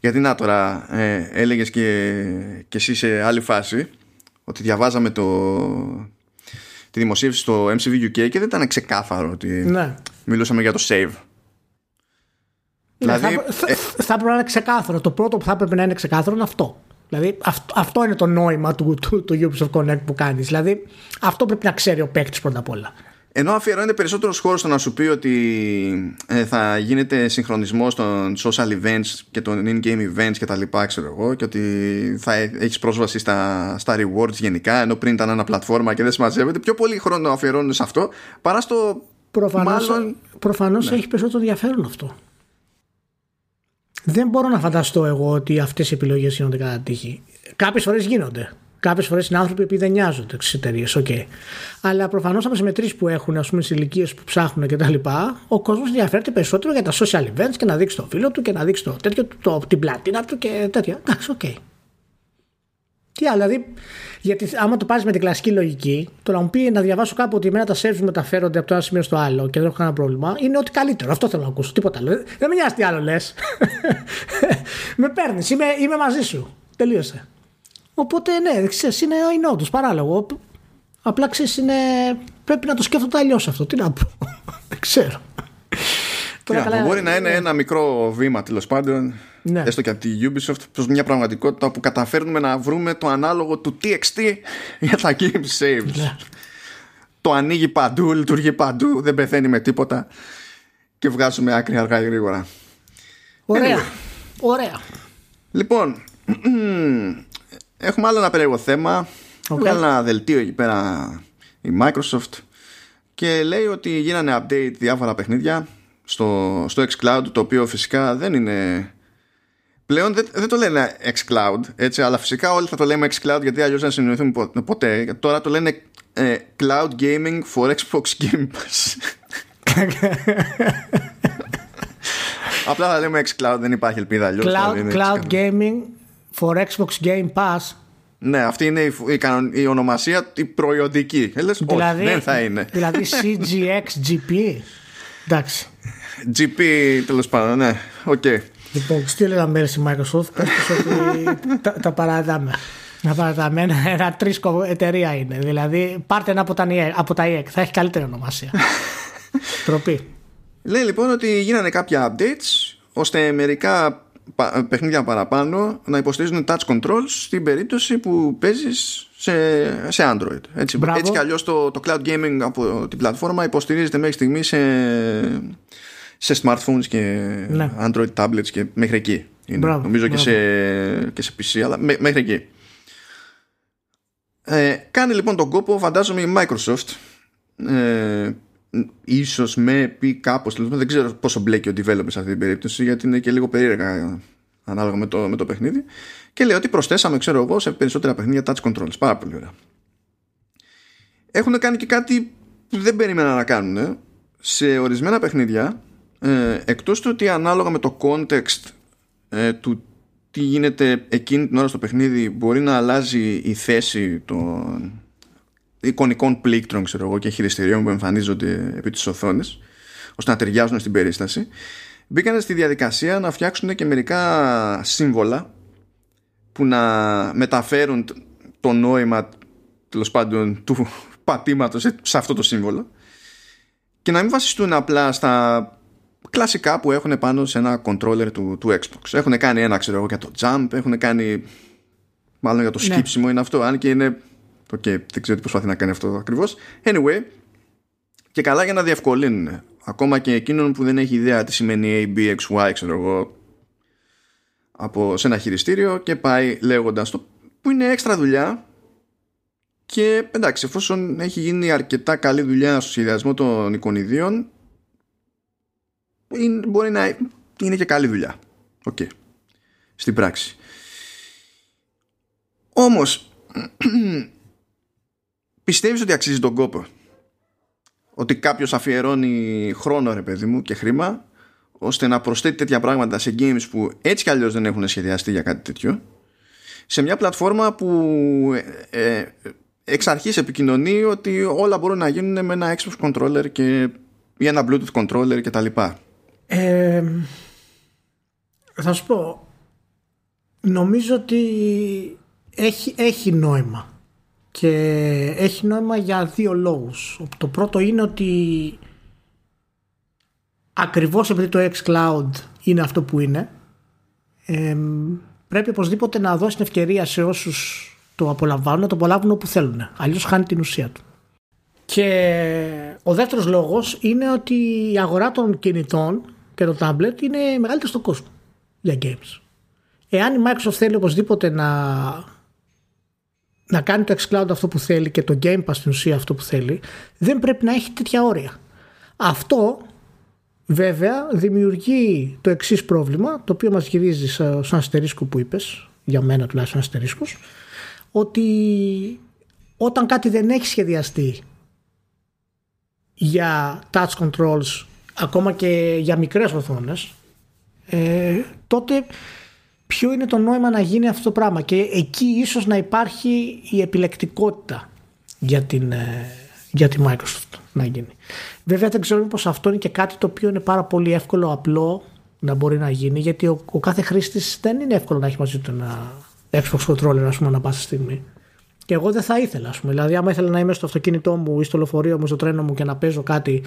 Γιατί να τώρα ε, έλεγες και, και εσύ σε άλλη φάση ότι διαβάζαμε το, τη δημοσίευση στο MCV UK και δεν ήταν ξεκάθαρο ότι ναι. μιλούσαμε για το save. Ναι, δηλαδή, θα, ε, θα, θα, έπρεπε να είναι ξεκάθαρο. Το πρώτο που θα έπρεπε να είναι ξεκάθαρο είναι αυτό. Δηλαδή αυτό, αυτό είναι το νόημα του, του, του Ubisoft Connect που κάνεις. Δηλαδή αυτό πρέπει να ξέρει ο παίκτης πρώτα απ' όλα. Ενώ αφιερώνεται περισσότερος χώρος στο να σου πει ότι ε, θα γίνεται συγχρονισμός των social events και των in-game events και τα λοιπά, ξέρω εγώ, και ότι θα έχεις πρόσβαση στα, στα rewards γενικά, ενώ πριν ήταν ένα πλατφόρμα και δεν συμμαζεύεται. Πιο πολύ χρόνο αφιερώνουν σε αυτό παρά στο. Προφανώς, μάλλον... προφανώς ναι. έχει περισσότερο ενδιαφέρον αυτό. Δεν μπορώ να φανταστώ εγώ ότι αυτές οι επιλογές γίνονται κατά τύχη. Κάποιες φορές γίνονται. Κάποιες φορές είναι άνθρωποι που δεν νοιάζονται στις εταιρείες. Okay. Αλλά προφανώς από τις μετρήσεις που έχουν, ας πούμε, τι ηλικίες που ψάχνουν κτλ., ο κόσμος ενδιαφέρεται περισσότερο για τα social events και να δείξει το φίλο του και να δείξει το τέτοιο, το, την πλατίνα του και τέτοια. Εντάξει, okay. Τι άλλο, δηλαδή, γιατί άμα το πάρεις με την κλασική λογική, το να μου πει να διαβάσω κάπου ότι εμένα τα saves μεταφέρονται από το ένα σημείο στο άλλο και δεν έχω κανένα πρόβλημα, είναι ότι καλύτερο. Αυτό θέλω να ακούσω. Τίποτα άλλο. Δεν με νοιάζει τι άλλο λες. με παίρνεις, είμαι, είμαι μαζί σου. Τελείωσε. Οπότε ναι, ξέρεις, είναι, είναι όντω παράλογο. Απλά ξέρεις, είναι... πρέπει να το σκέφτονται αλλιώς αυτό. Τι να πω. δεν ξέρω. Τώρα, καλά, μπορεί να είναι ναι. ένα μικρό βήμα τέλος πάντων ναι. έστω και από τη Ubisoft προς μια πραγματικότητα που καταφέρνουμε να βρούμε το ανάλογο του TXT για τα game saves ναι. το ανοίγει παντού, λειτουργεί παντού δεν πεθαίνει με τίποτα και βγάζουμε άκρη αργά ή γρήγορα Ωραία, ωραία Λοιπόν έχουμε άλλο ένα περίεργο θέμα okay. Βγάλει ένα δελτίο εκεί πέρα η Microsoft και λέει ότι γίνανε update διάφορα παιχνίδια στο, στο xCloud το οποίο φυσικά δεν είναι πλέον δεν, δεν το λένε xCloud έτσι αλλά φυσικά όλοι θα το λέμε xCloud γιατί αλλιώς δεν συνοηθούμε ποτέ τώρα το λένε ε, Cloud Gaming for Xbox Game Pass Απλά θα λέμε xCloud δεν υπάρχει ελπίδα αλλιώς Cloud, cloud Gaming for Xbox Game Pass ναι, αυτή είναι η, η, η ονομασία η προϊόντική. Ε, δηλαδή, όχι, δεν θα είναι. Δηλαδή CGX GP. Εντάξει. GP τέλος πάντων, ναι. Okay. Λοιπόν, στείλε ένα mail στη Microsoft. Πες ότι τα, τα παραδάμε. Να παραδάμε. Ένα τρίσκο εταιρεία είναι. Δηλαδή, πάρτε ένα από τα, από τα EEC. Θα έχει καλύτερη ονομασία. Τροπή. Λέει λοιπόν ότι γίνανε κάποια updates ώστε μερικά παιχνίδια παραπάνω να υποστηρίζουν touch controls στην περίπτωση που παίζεις σε, σε Android. Έτσι, έτσι κι αλλιώς το, το cloud gaming από την πλατφόρμα υποστηρίζεται μέχρι στιγμής σε, σε smartphones και ναι. Android tablets και μέχρι εκεί. Είναι. Νομίζω Και, σε, και σε PC, αλλά μέχρι εκεί. Ε, κάνει λοιπόν τον κόπο, φαντάζομαι η Microsoft ε, ίσως με πει κάπως δεν ξέρω πόσο μπλέκει ο developer σε αυτή την περίπτωση γιατί είναι και λίγο περίεργα ανάλογα με το, με το παιχνίδι και λέει ότι προσθέσαμε ξέρω εγώ σε περισσότερα παιχνίδια touch controls πάρα πολύ ωραία έχουν κάνει και κάτι που δεν περίμενα να κάνουν σε ορισμένα παιχνίδια ε, εκτός του ότι ανάλογα με το context ε, του τι γίνεται εκείνη την ώρα στο παιχνίδι μπορεί να αλλάζει η θέση των εικονικών πλήκτρων ξέρω εγώ, και χειριστηρίων που εμφανίζονται επί της οθόνης ώστε να ταιριάζουν στην περίσταση μπήκαν στη διαδικασία να φτιάξουν και μερικά σύμβολα που να μεταφέρουν το νόημα τέλος πάντων του πατήματος σε αυτό το σύμβολο και να μην βασιστούν απλά στα κλασικά που έχουν πάνω σε ένα controller του, του Xbox. Έχουν κάνει ένα ξέρω εγώ για το jump, έχουν κάνει μάλλον για το ναι. σκύψιμο είναι αυτό, αν και είναι okay, δεν ξέρω τι προσπαθεί να κάνει αυτό ακριβώς. Anyway, και καλά για να διευκολύνουν. ακόμα και εκείνον που δεν έχει ιδέα τι σημαίνει ABXY ξέρω εγώ από, σε ένα χειριστήριο και πάει λέγοντας το που είναι έξτρα δουλειά και εντάξει εφόσον έχει γίνει αρκετά καλή δουλειά στο σχεδιασμό των εικονιδίων μπορεί να είναι και καλή δουλειά Okay. στην πράξη όμως πιστεύεις ότι αξίζει τον κόπο; Ότι κάποιος αφιερώνει χρόνο ρε παιδί μου και χρήμα ώστε να προσθέτει τέτοια πράγματα σε games που έτσι κι αλλιώς δεν έχουν σχεδιαστεί για κάτι τέτοιο σε μια πλατφόρμα που ε, ε, εξ αρχής επικοινωνεί ότι όλα μπορούν να γίνουν με ένα Xbox controller και, ή ένα Bluetooth controller και τα λοιπά. Ε, θα σου πω νομίζω ότι έχει, έχει νόημα και έχει νόημα για δύο λόγους. Το πρώτο είναι ότι ακριβώς επειδή το xCloud είναι αυτό που είναι πρέπει οπωσδήποτε να δώσει την ευκαιρία σε όσους το απολαμβάνουν να το απολαύουν όπου θέλουν. Αλλιώς χάνει την ουσία του. Και ο δεύτερος λόγος είναι ότι η αγορά των κινητών και το tablet είναι μεγαλύτερη στον κόσμο για games. Εάν η Microsoft θέλει οπωσδήποτε να, να κάνει το xCloud αυτό που θέλει και το Game Pass στην ουσία αυτό που θέλει, δεν πρέπει να έχει τέτοια όρια. Αυτό Βέβαια, δημιουργεί το εξής πρόβλημα, το οποίο μας γυρίζει σαν αστερίσκο που είπες, για μένα τουλάχιστον αστερίσκος, ότι όταν κάτι δεν έχει σχεδιαστεί για touch controls, ακόμα και για μικρές οθόνες, ε, τότε ποιο είναι το νόημα να γίνει αυτό το πράγμα; Και εκεί ίσως να υπάρχει η επιλεκτικότητα για την, ε, για τη Microsoft να γίνει. Βέβαια δεν ξέρω πως αυτό είναι και κάτι το οποίο είναι πάρα πολύ εύκολο, απλό να μπορεί να γίνει γιατί ο, ο κάθε χρήστης δεν είναι εύκολο να έχει μαζί του ένα Xbox controller ας πούμε να πάσα στιγμή. Και εγώ δεν θα ήθελα, ας πούμε. Δηλαδή, άμα ήθελα να είμαι στο αυτοκίνητό μου ή στο λεωφορείο μου, στο τρένο μου και να παίζω κάτι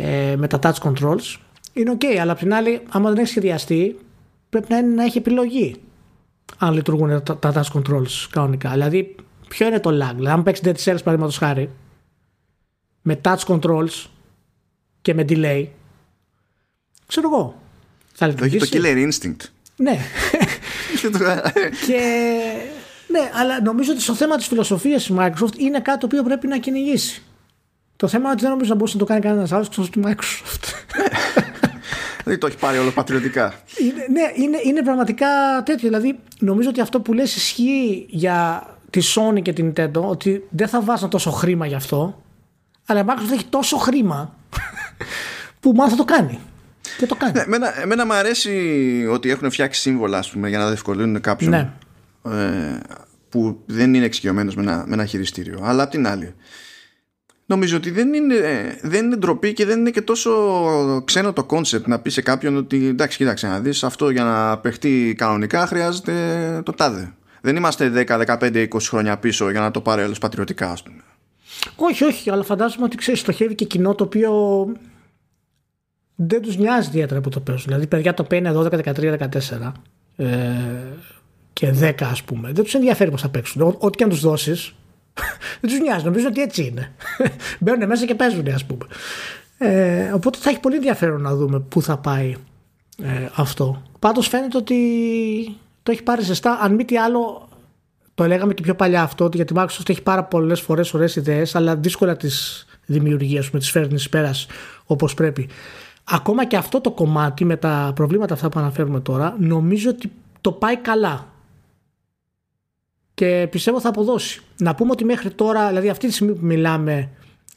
ε, με τα touch controls, είναι ok. Αλλά απ' την άλλη, άμα δεν έχει σχεδιαστεί, πρέπει να, είναι, να έχει επιλογή αν λειτουργούν τα, τα touch controls κανονικά. Δηλαδή, ποιο είναι το lag; Δηλαδή, αν παίξει Dead Cells, παραδείγματος χάρη, με touch controls και με delay ξέρω εγώ θα λειτουργήσει το killer instinct ναι και ναι αλλά νομίζω ότι στο θέμα της φιλοσοφίας της Microsoft είναι κάτι το οποίο πρέπει να κυνηγήσει το θέμα είναι ότι δεν νομίζω να μπορούσε να το κάνει κανένας άλλος εκτός τη Microsoft. Δεν το έχει πάρει όλο πατριωτικά. Είναι, ναι, είναι, είναι πραγματικά τέτοιο. Δηλαδή, νομίζω ότι αυτό που λες ισχύει για τη Sony και την Nintendo, ότι δεν θα βάζουν τόσο χρήμα γι' αυτό. Αλλά η Microsoft έχει τόσο χρήμα που μάλλον θα το κάνει. Και το κάνει. Ναι, εμένα, εμένα μου αρέσει ότι έχουν φτιάξει σύμβολα ας πούμε, για να διευκολύνουν κάποιον ναι. ε, που δεν είναι εξοικειωμένος με, ένα, με ένα χειριστήριο. Αλλά απ' την άλλη, νομίζω ότι δεν είναι, δεν είναι ντροπή και δεν είναι και τόσο ξένο το concept να πει σε κάποιον ότι εντάξει, κοίταξε να δεις αυτό για να παιχτεί κανονικά χρειάζεται το τάδε. Δεν είμαστε 10, 15, 20 χρόνια πίσω για να το πάρει όλο πατριωτικά, ας πούμε. Όχι, όχι, αλλά φαντάζομαι ότι ξέρεις, στοχεύει και κοινό το οποίο δεν τους νοιάζει ιδιαίτερα που το παίζουν. Δηλαδή, παιδιά το παίρνει 12, 13, 14 ε, και 10, ας πούμε. Δεν τους ενδιαφέρει πώς θα παίξουν. Ό,τι και αν τους δώσεις, δεν τους νοιάζει. Νομίζω ότι έτσι είναι. Μπαίνουν μέσα και παίζουν, ας πούμε. Ε, οπότε θα έχει πολύ ενδιαφέρον να δούμε πού θα πάει ε, αυτό. Πάντως φαίνεται ότι το έχει πάρει ζεστά. Αν μη τι άλλο, το λέγαμε και πιο παλιά αυτό, ότι γιατί η Microsoft έχει πάρα πολλές φορές ωραίες ιδέες, αλλά δύσκολα τις δημιουργεί, ας πούμε, τις φέρνει πέρας όπως πρέπει. Ακόμα και αυτό το κομμάτι με τα προβλήματα αυτά που αναφέρουμε τώρα, νομίζω ότι το πάει καλά. Και πιστεύω θα αποδώσει. Να πούμε ότι μέχρι τώρα, δηλαδή αυτή τη στιγμή που μιλάμε,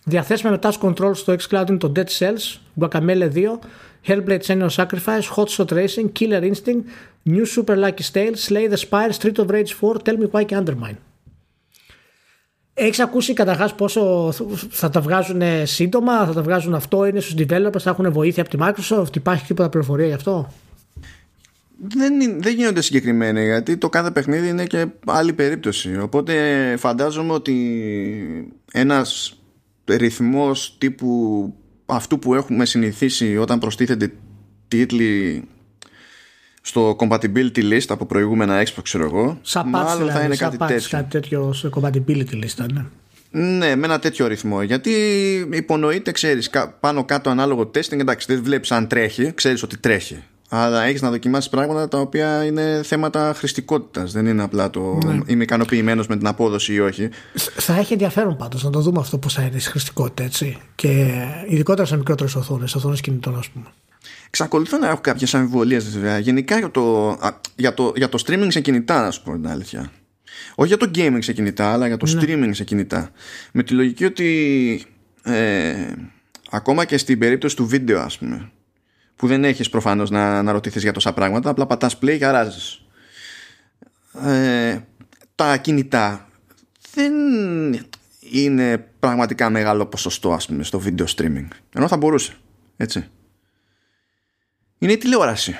διαθέσιμα με touch control στο xCloud είναι το Dead Cells, Guacamele 2, Hellblade Senior Sacrifice, Hot Shot Racing, Killer Instinct, New Super Lucky Tale, Slay the Spire, Street of Rage 4, Tell Me Why και Undermine. Έχεις ακούσει καταρχάς πόσο θα τα βγάζουν σύντομα, θα τα βγάζουν αυτό, είναι στους developers, θα έχουν βοήθεια από τη Microsoft, υπάρχει τίποτα πληροφορία γι' αυτό; Δεν, δεν γίνονται συγκεκριμένοι γιατί το κάθε παιχνίδι είναι και άλλη περίπτωση. Οπότε φαντάζομαι ότι ένας ρυθμός τύπου αυτού που έχουμε συνηθίσει όταν προστίθενται τίτλοι στο compatibility list από προηγούμενα Xbox ξέρω εγώ σαν μάλλον δηλαδή, θα είναι κάτι τέτοιο. κάτι τέτοιο στο compatibility list ναι. Ναι, με ένα τέτοιο ρυθμό. Γιατί υπονοείται, ξέρεις, πάνω κάτω ανάλογο testing. Εντάξει, δεν βλέπεις αν τρέχει, ξέρεις ότι τρέχει. Αλλά έχεις να δοκιμάσεις πράγματα τα οποία είναι θέματα χρηστικότητας. Δεν είναι απλά το ναι. είμαι ικανοποιημένος με την απόδοση ή όχι. Θα έχει ενδιαφέρον πάντως να το δούμε αυτό πώ θα είναι η χρηστικότητα, έτσι. Και ειδικότερα σε μικρότερες οθόνες, οθόνες κινητών, ας πούμε. Εξακολουθώ να έχω κάποιες αμφιβολίες βέβαια. Γενικά για το, για, το, για το streaming σε κινητά, ας πούμε την αλήθεια. Όχι για το gaming σε κινητά, αλλά για το ναι. streaming σε κινητά. Με τη λογική ότι ε, ακόμα και στην περίπτωση του βίντεο, ας πούμε, που δεν έχεις προφανώς να, να ρωτηθείς για τόσα πράγματα, απλά πατάς play και αράζεις. Ε, τα κινητά δεν είναι πραγματικά μεγάλο ποσοστό ας πούμε στο video streaming. Ενώ θα μπορούσε έτσι. Είναι η τηλεόραση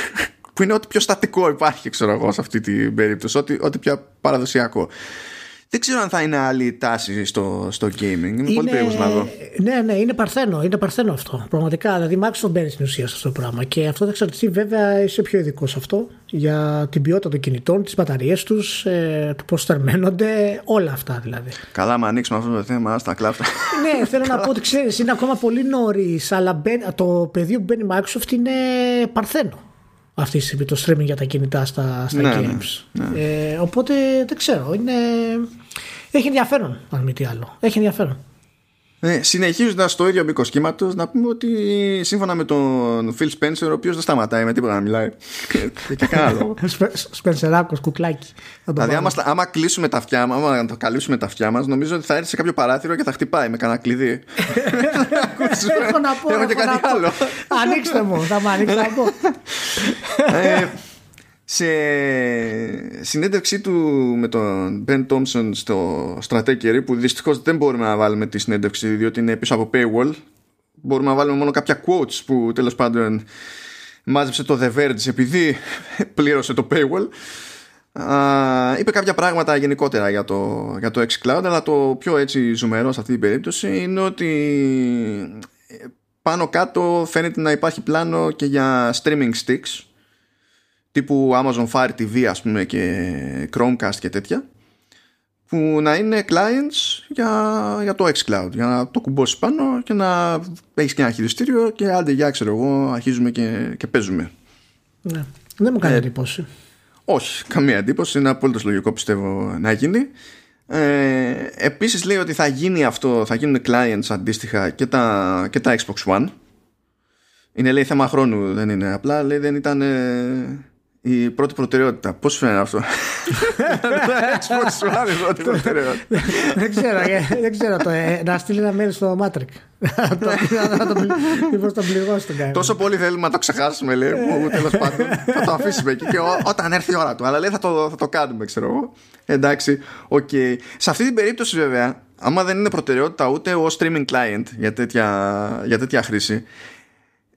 που είναι ό,τι πιο στατικό υπάρχει ξέρω εγώ σε αυτή την περίπτωση ό,τι, ό,τι πιο παραδοσιακό δεν ξέρω αν θα είναι άλλη τάση στο, στο gaming. Είμαι είναι, πολύ περίεργος να δω. Ναι, ναι, είναι παρθένο, είναι παρθένο αυτό. Πραγματικά. Δηλαδή, Microsoft μπαίνει στην ουσία σε αυτό το πράγμα. Και αυτό θα εξαρτηθεί, βέβαια, είσαι πιο ειδικό σε αυτό. Για την ποιότητα των κινητών, τις μπαταρίες τους, ε, το πώς θερμαίνονται, όλα αυτά δηλαδή. Καλά, με ανοίξουμε αυτό το θέμα, στα κλάφτα. ναι, θέλω να πω ότι ξέρεις, είναι ακόμα πολύ νωρίς, αλλά το πεδίο που μπαίνει η Microsoft είναι παρθένο αυτή τη στιγμή το streaming για τα κινητά στα, στα ναι, ναι, games. Ναι. Ε, οπότε δεν ξέρω. Είναι... Έχει ενδιαφέρον, αν μη τι άλλο. Έχει ενδιαφέρον. Ε, Συνεχίζοντας το ίδιο μήκος κύματος, να πούμε ότι σύμφωνα με τον Phil Spencer, ο οποίος δεν σταματάει με τίποτα να μιλάει. και κανένα λόγο. Σπενσεράκο, κουκλάκι. Δηλαδή, άμα, άμα κλείσουμε τα αυτιά μα, άμα το καλύψουμε τα αυτιά μας, νομίζω ότι θα έρθει σε κάποιο παράθυρο και θα χτυπάει με κανένα κλειδί. έχω να πω. Έχω και κάτι άλλο. Ανοίξτε μου, θα μου ανοίξετε να πω. Ε, σε συνέντευξή του με τον Ben Thompson στο Stratechery που δυστυχώς δεν μπορούμε να βάλουμε τη συνέντευξη διότι είναι πίσω από paywall μπορούμε να βάλουμε μόνο κάποια quotes που τέλος πάντων μάζεψε το The Verge επειδή πλήρωσε το paywall. Είπε κάποια πράγματα γενικότερα για το, για το xCloud αλλά το πιο έτσι ζουμερό σε αυτή την περίπτωση είναι ότι πάνω κάτω φαίνεται να υπάρχει πλάνο και για streaming sticks τύπου Amazon Fire TV ας πούμε και Chromecast και τέτοια που να είναι clients για, για το xCloud για να το κουμπώσεις πάνω και να έχεις και ένα χειριστήριο και άντε για ξέρω εγώ αρχίζουμε και, και παίζουμε. Ναι. δεν μου κάνει ε, εντύπωση. όχι, καμία εντύπωση. Είναι απόλυτος λογικό πιστεύω να γίνει. Ε, επίσης λέει ότι θα γίνει αυτό θα γίνουν clients αντίστοιχα και τα, και τα Xbox One. Είναι λέει θέμα χρόνου δεν είναι απλά. Λέει δεν ήταν η πρώτη προτεραιότητα. Πώς φαίνεται αυτό; Xbox One η πρώτη προτεραιότητα; Δεν ξέρω. Δεν ξέρω το, ε, να στείλει ένα mail στο Matrix. Μήπως τον πληγώσει τον κάνει. Τόσο πολύ θέλουμε να το ξεχάσουμε, λέει. Που τέλος πάντων θα το αφήσουμε εκεί και όταν έρθει η ώρα του. Αλλά λέει θα το, θα το κάνουμε, ξέρω εγώ. Εντάξει, οκ. Σε αυτή την περίπτωση, βέβαια, άμα δεν είναι προτεραιότητα ούτε ο streaming client για τέτοια, για τέτοια χρήση,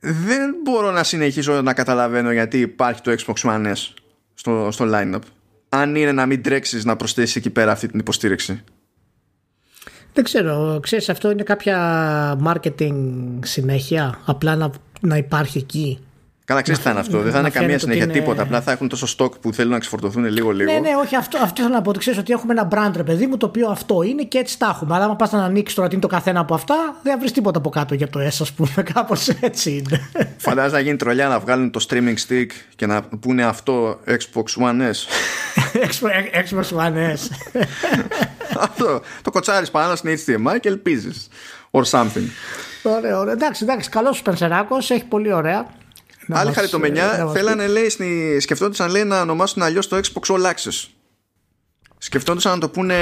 δεν μπορώ να συνεχίσω να καταλαβαίνω γιατί υπάρχει το Xbox One S στο, στο line-up. Αν είναι να μην τρέξεις να προσθέσεις εκεί πέρα αυτή την υποστήριξη. Δεν ξέρω. Ξέρεις αυτό είναι κάποια marketing συνέχεια. Απλά να, να υπάρχει εκεί. Καλά, ξέρεις τι θα είναι αυτό. Δεν θα είναι καμία συνέχεια είναι... τίποτα. Απλά θα έχουν τόσο στόκ που θέλουν να ξεφορτωθούν λίγο-λίγο. Ναι, ναι, όχι. Αυτό, αυτό θέλω να πω. Ότι ξέρεις ότι έχουμε ένα brand, ρε παιδί μου, το οποίο αυτό είναι και έτσι τα έχουμε. Αλλά άμα πας να ανοίξεις τώρα τι είναι το καθένα από αυτά, δεν θα βρεις τίποτα από κάτω για το S, ας πούμε. Κάπως έτσι είναι. Φαντάζεσαι να γίνει τρολιά να βγάλουν το streaming stick και να πούνε αυτό Xbox One S. Xbox One S. αυτό. Το κοτσάρι πάνω στην HDMI και ελπίζεις. Or something. Ωραία, ωραία. Εντάξει, εντάξει, καλό σου Πενσεράκος, έχει πολύ ωραία. Άλλη χαριτομενιά ε, θέλανε λέει, σκεφτόντουσαν λέει, να ονομάσουν αλλιώς το Xbox All Access. Σκεφτόντουσαν να το πούνε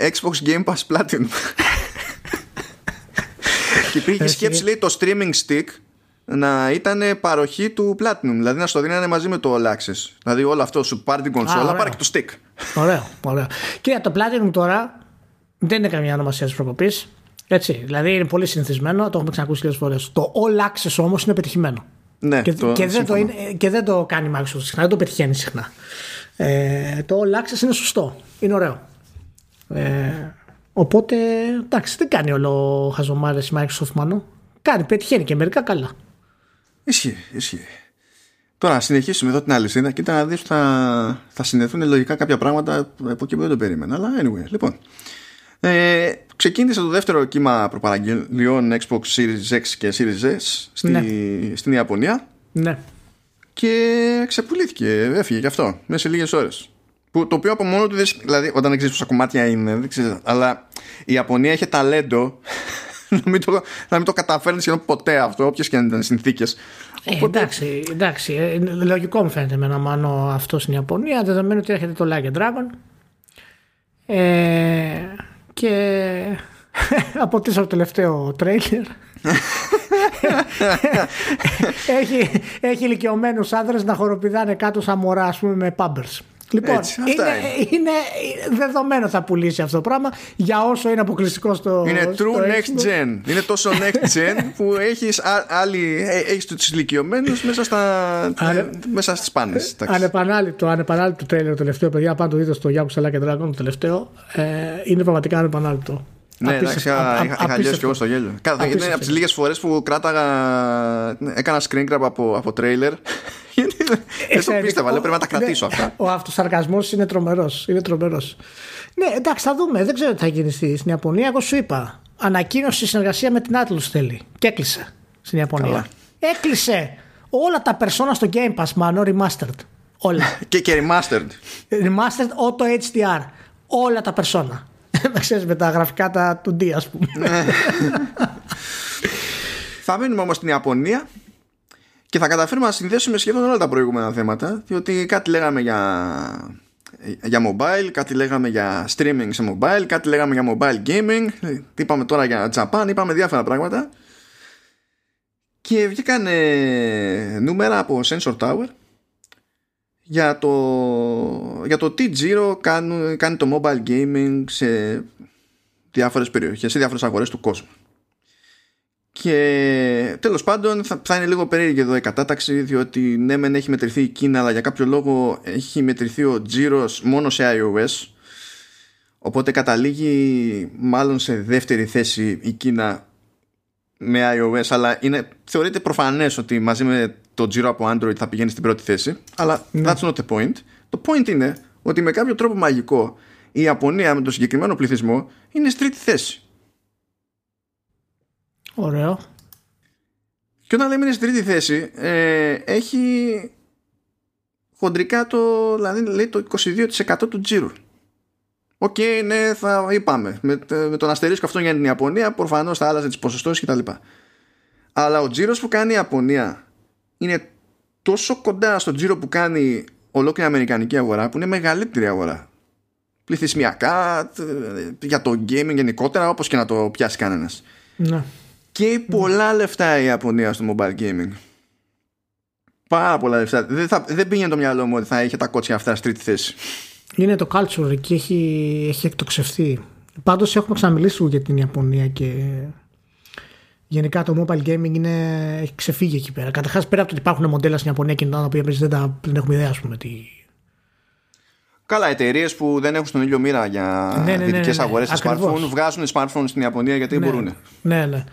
Xbox Game Pass Platinum. και υπήρχε σκέψη λέει το streaming stick να ήταν παροχή του Platinum. Δηλαδή να στο δίνανε μαζί με το All Access. Δηλαδή όλο αυτό σου πάρει την κονσόλα, πάρει και το stick. Ωραίο, ωραίο. Κύριε, το Platinum τώρα δεν είναι καμιά ονομασία της προκοπής. Έτσι. Δηλαδή είναι πολύ συνηθισμένο, το έχουμε ξανακούσει λίγες φορές. Το All Access όμως είναι πετυχημένο. Ναι, και, το, και, δεν το είναι, και δεν το κάνει η Microsoft συχνά, δεν το πετυχαίνει συχνά. Ε, το All Access είναι σωστό. Είναι ωραίο. Ε, οπότε εντάξει, δεν κάνει όλο χαζομάρες η Microsoft μάλλον. Κάνει, πετυχαίνει και μερικά καλά. Ισχύει, ισχύει. Τώρα να συνεχίσουμε εδώ την άλλη σύνδεση. Κοίτα να δεις θα, θα συνδεθούν λογικά κάποια πράγματα από εκεί που δεν το περίμενα. Αλλά anyway, λοιπόν. Ε, ξεκίνησε το δεύτερο κύμα προπαραγγελιών Xbox Series X και Series S στη, Ναι. στην Ιαπωνία Ναι. και ξεπουλήθηκε, έφυγε και αυτό μέσα σε λίγες ώρες. Που, το οποίο από μόνο του, δεν, σ- δηλαδή όταν δεν ξέρεις πόσα κομμάτια είναι, δεν ξέρεις, αλλά η Ιαπωνία έχει ταλέντο να μην το, να μην το καταφέρνει σχεδόν ποτέ αυτό, όποιες και αν ήταν οι συνθήκες. Ε, εντάξει, εντάξει. ε, είναι λογικό μου φαίνεται με ένα μάνο αυτό στην Ιαπωνία, δεδομένου ότι έρχεται το Like a Dragon. Ε, και από το τελευταίο τρέιλερ έχει, έχει ηλικιωμένους άνδρες να χοροπηδάνε κάτω σαν μωρά ας πούμε με πάμπερς. Λοιπόν, Έτσι, αυτά είναι, είναι δεδομένο θα πουλήσει αυτό το πράγμα για όσο είναι αποκλειστικό στο. Είναι στο true next Xbox. gen. Είναι τόσο next gen που έχεις, α, άλλη, ε, έχεις τους ηλικιωμένους μέσα, στα, Ανε- ε, μέσα στις πάνες. εντάξει. Ανεπανάληπτο, ανεπανάληπτο τρέλερ το τελευταίο, παιδιά. Πάντα το δείτε στο Yakuza Like a Dragon το τελευταίο. Ε, είναι πραγματικά ανεπανάληπτο. Ναι, εντάξει, Απίστευτο, είχα, α- α- είχα, είχα λιώσει απίστευτο. και εγώ στο γέλιο. Κάθε, είναι Απίστευτο. από τις λίγες φορές που κράταγα. Έκανα screen grab από, από trailer. Γιατί δεν το Εξαιρετικό. πίστευα. Λέω πρέπει να τα Ναι, κρατήσω αυτά. Ο αυτοσαρκασμός είναι τρομερός. Είναι τρομερός. Ναι, εντάξει, θα δούμε. Δεν ξέρω τι θα γίνει στη- στην Ιαπωνία. Εγώ σου είπα. Ανακοίνωση συνεργασία με την Atlus θέλει. Και έκλεισε στην Ιαπωνία. Καλά. Έκλεισε όλα τα persona στο Game Pass, μano, remastered. Όλα. και, και remastered. Remastered auto HDR. Όλα τα persona. Να ξέρεις με τα γραφικά τα του D, ας πούμε. θα μείνουμε όμως στην Ιαπωνία και θα καταφέρουμε να συνδέσουμε σχεδόν όλα τα προηγούμενα θέματα. Διότι κάτι λέγαμε για, για mobile, κάτι λέγαμε για streaming σε mobile, κάτι λέγαμε για mobile gaming, τι είπαμε τώρα για Japan, είπαμε διάφορα πράγματα. Και βγήκαν ε, νούμερα από Sensor Tower για το, για το τι τζίρο κάνουν, κάνει το mobile gaming σε διάφορες περιοχές, σε διάφορες αγορές του κόσμου. Και τέλος πάντων θα, θα είναι λίγο περίεργη εδώ η κατάταξη διότι ναι μεν έχει μετρηθεί η Κίνα αλλά για κάποιο λόγο έχει μετρηθεί ο τζίρος μόνο σε iOS. Οπότε καταλήγει μάλλον σε δεύτερη θέση η Κίνα με iOS αλλά είναι, θεωρείται προφανές ότι μαζί με το τζίρο από Android θα πηγαίνει στην πρώτη θέση. Αλλά that's not the point. Το point είναι ότι με κάποιο τρόπο μαγικό η Ιαπωνία με το συγκεκριμένο πληθυσμό είναι στη τρίτη θέση Ωραίο. Και όταν λέμε είναι στη τρίτη θέση, ε, έχει χοντρικά το, δηλαδή λέει το 22% του τζίρου. Οκ, ναι, θα είπαμε. Με, με τον αστερίσκο αυτό για την Ιαπωνία, προφανώς θα άλλαζε τις ποσοστώσεις κτλ. Αλλά ο τζίρος που κάνει η Ιαπωνία είναι τόσο κοντά στο τζίρο που κάνει ολόκληρη η Αμερικανική αγορά, που είναι μεγαλύτερη αγορά. Πληθυσμιακά, τε- για το gaming γενικότερα, όπως και να το πιάσει κανένας. Ναι. Και πολλά λεφτά η Ιαπωνία στο mobile gaming. Πάρα πολλά λεφτά. Δεν, θα, δεν πήγαινε το μυαλό μου ότι θα είχε τα κότσια αυτά στη τρίτη θέση. Είναι το culture εκεί, έχει, έχει εκτοξευθεί. Πάντως έχουμε ξαναμιλήσει λίγο για την Ιαπωνία και γενικά το mobile gaming είναι, έχει ξεφύγει εκεί πέρα. Καταρχάς, πέρα από το ότι υπάρχουν μοντέλα στην Ιαπωνία και τα οποία εμείς δεν, τα, δεν έχουμε ιδέα, ας πούμε. Τι... Καλά, εταιρείες που δεν έχουν στον ήλιο μοίρα για Ναι, ναι, ναι, δυτικές ναι, ναι. αγορές σε Ακριβώς. smartphone, βγάζουν smartphone στην Ιαπωνία γιατί ναι, μπορούν. Ναι, ναι.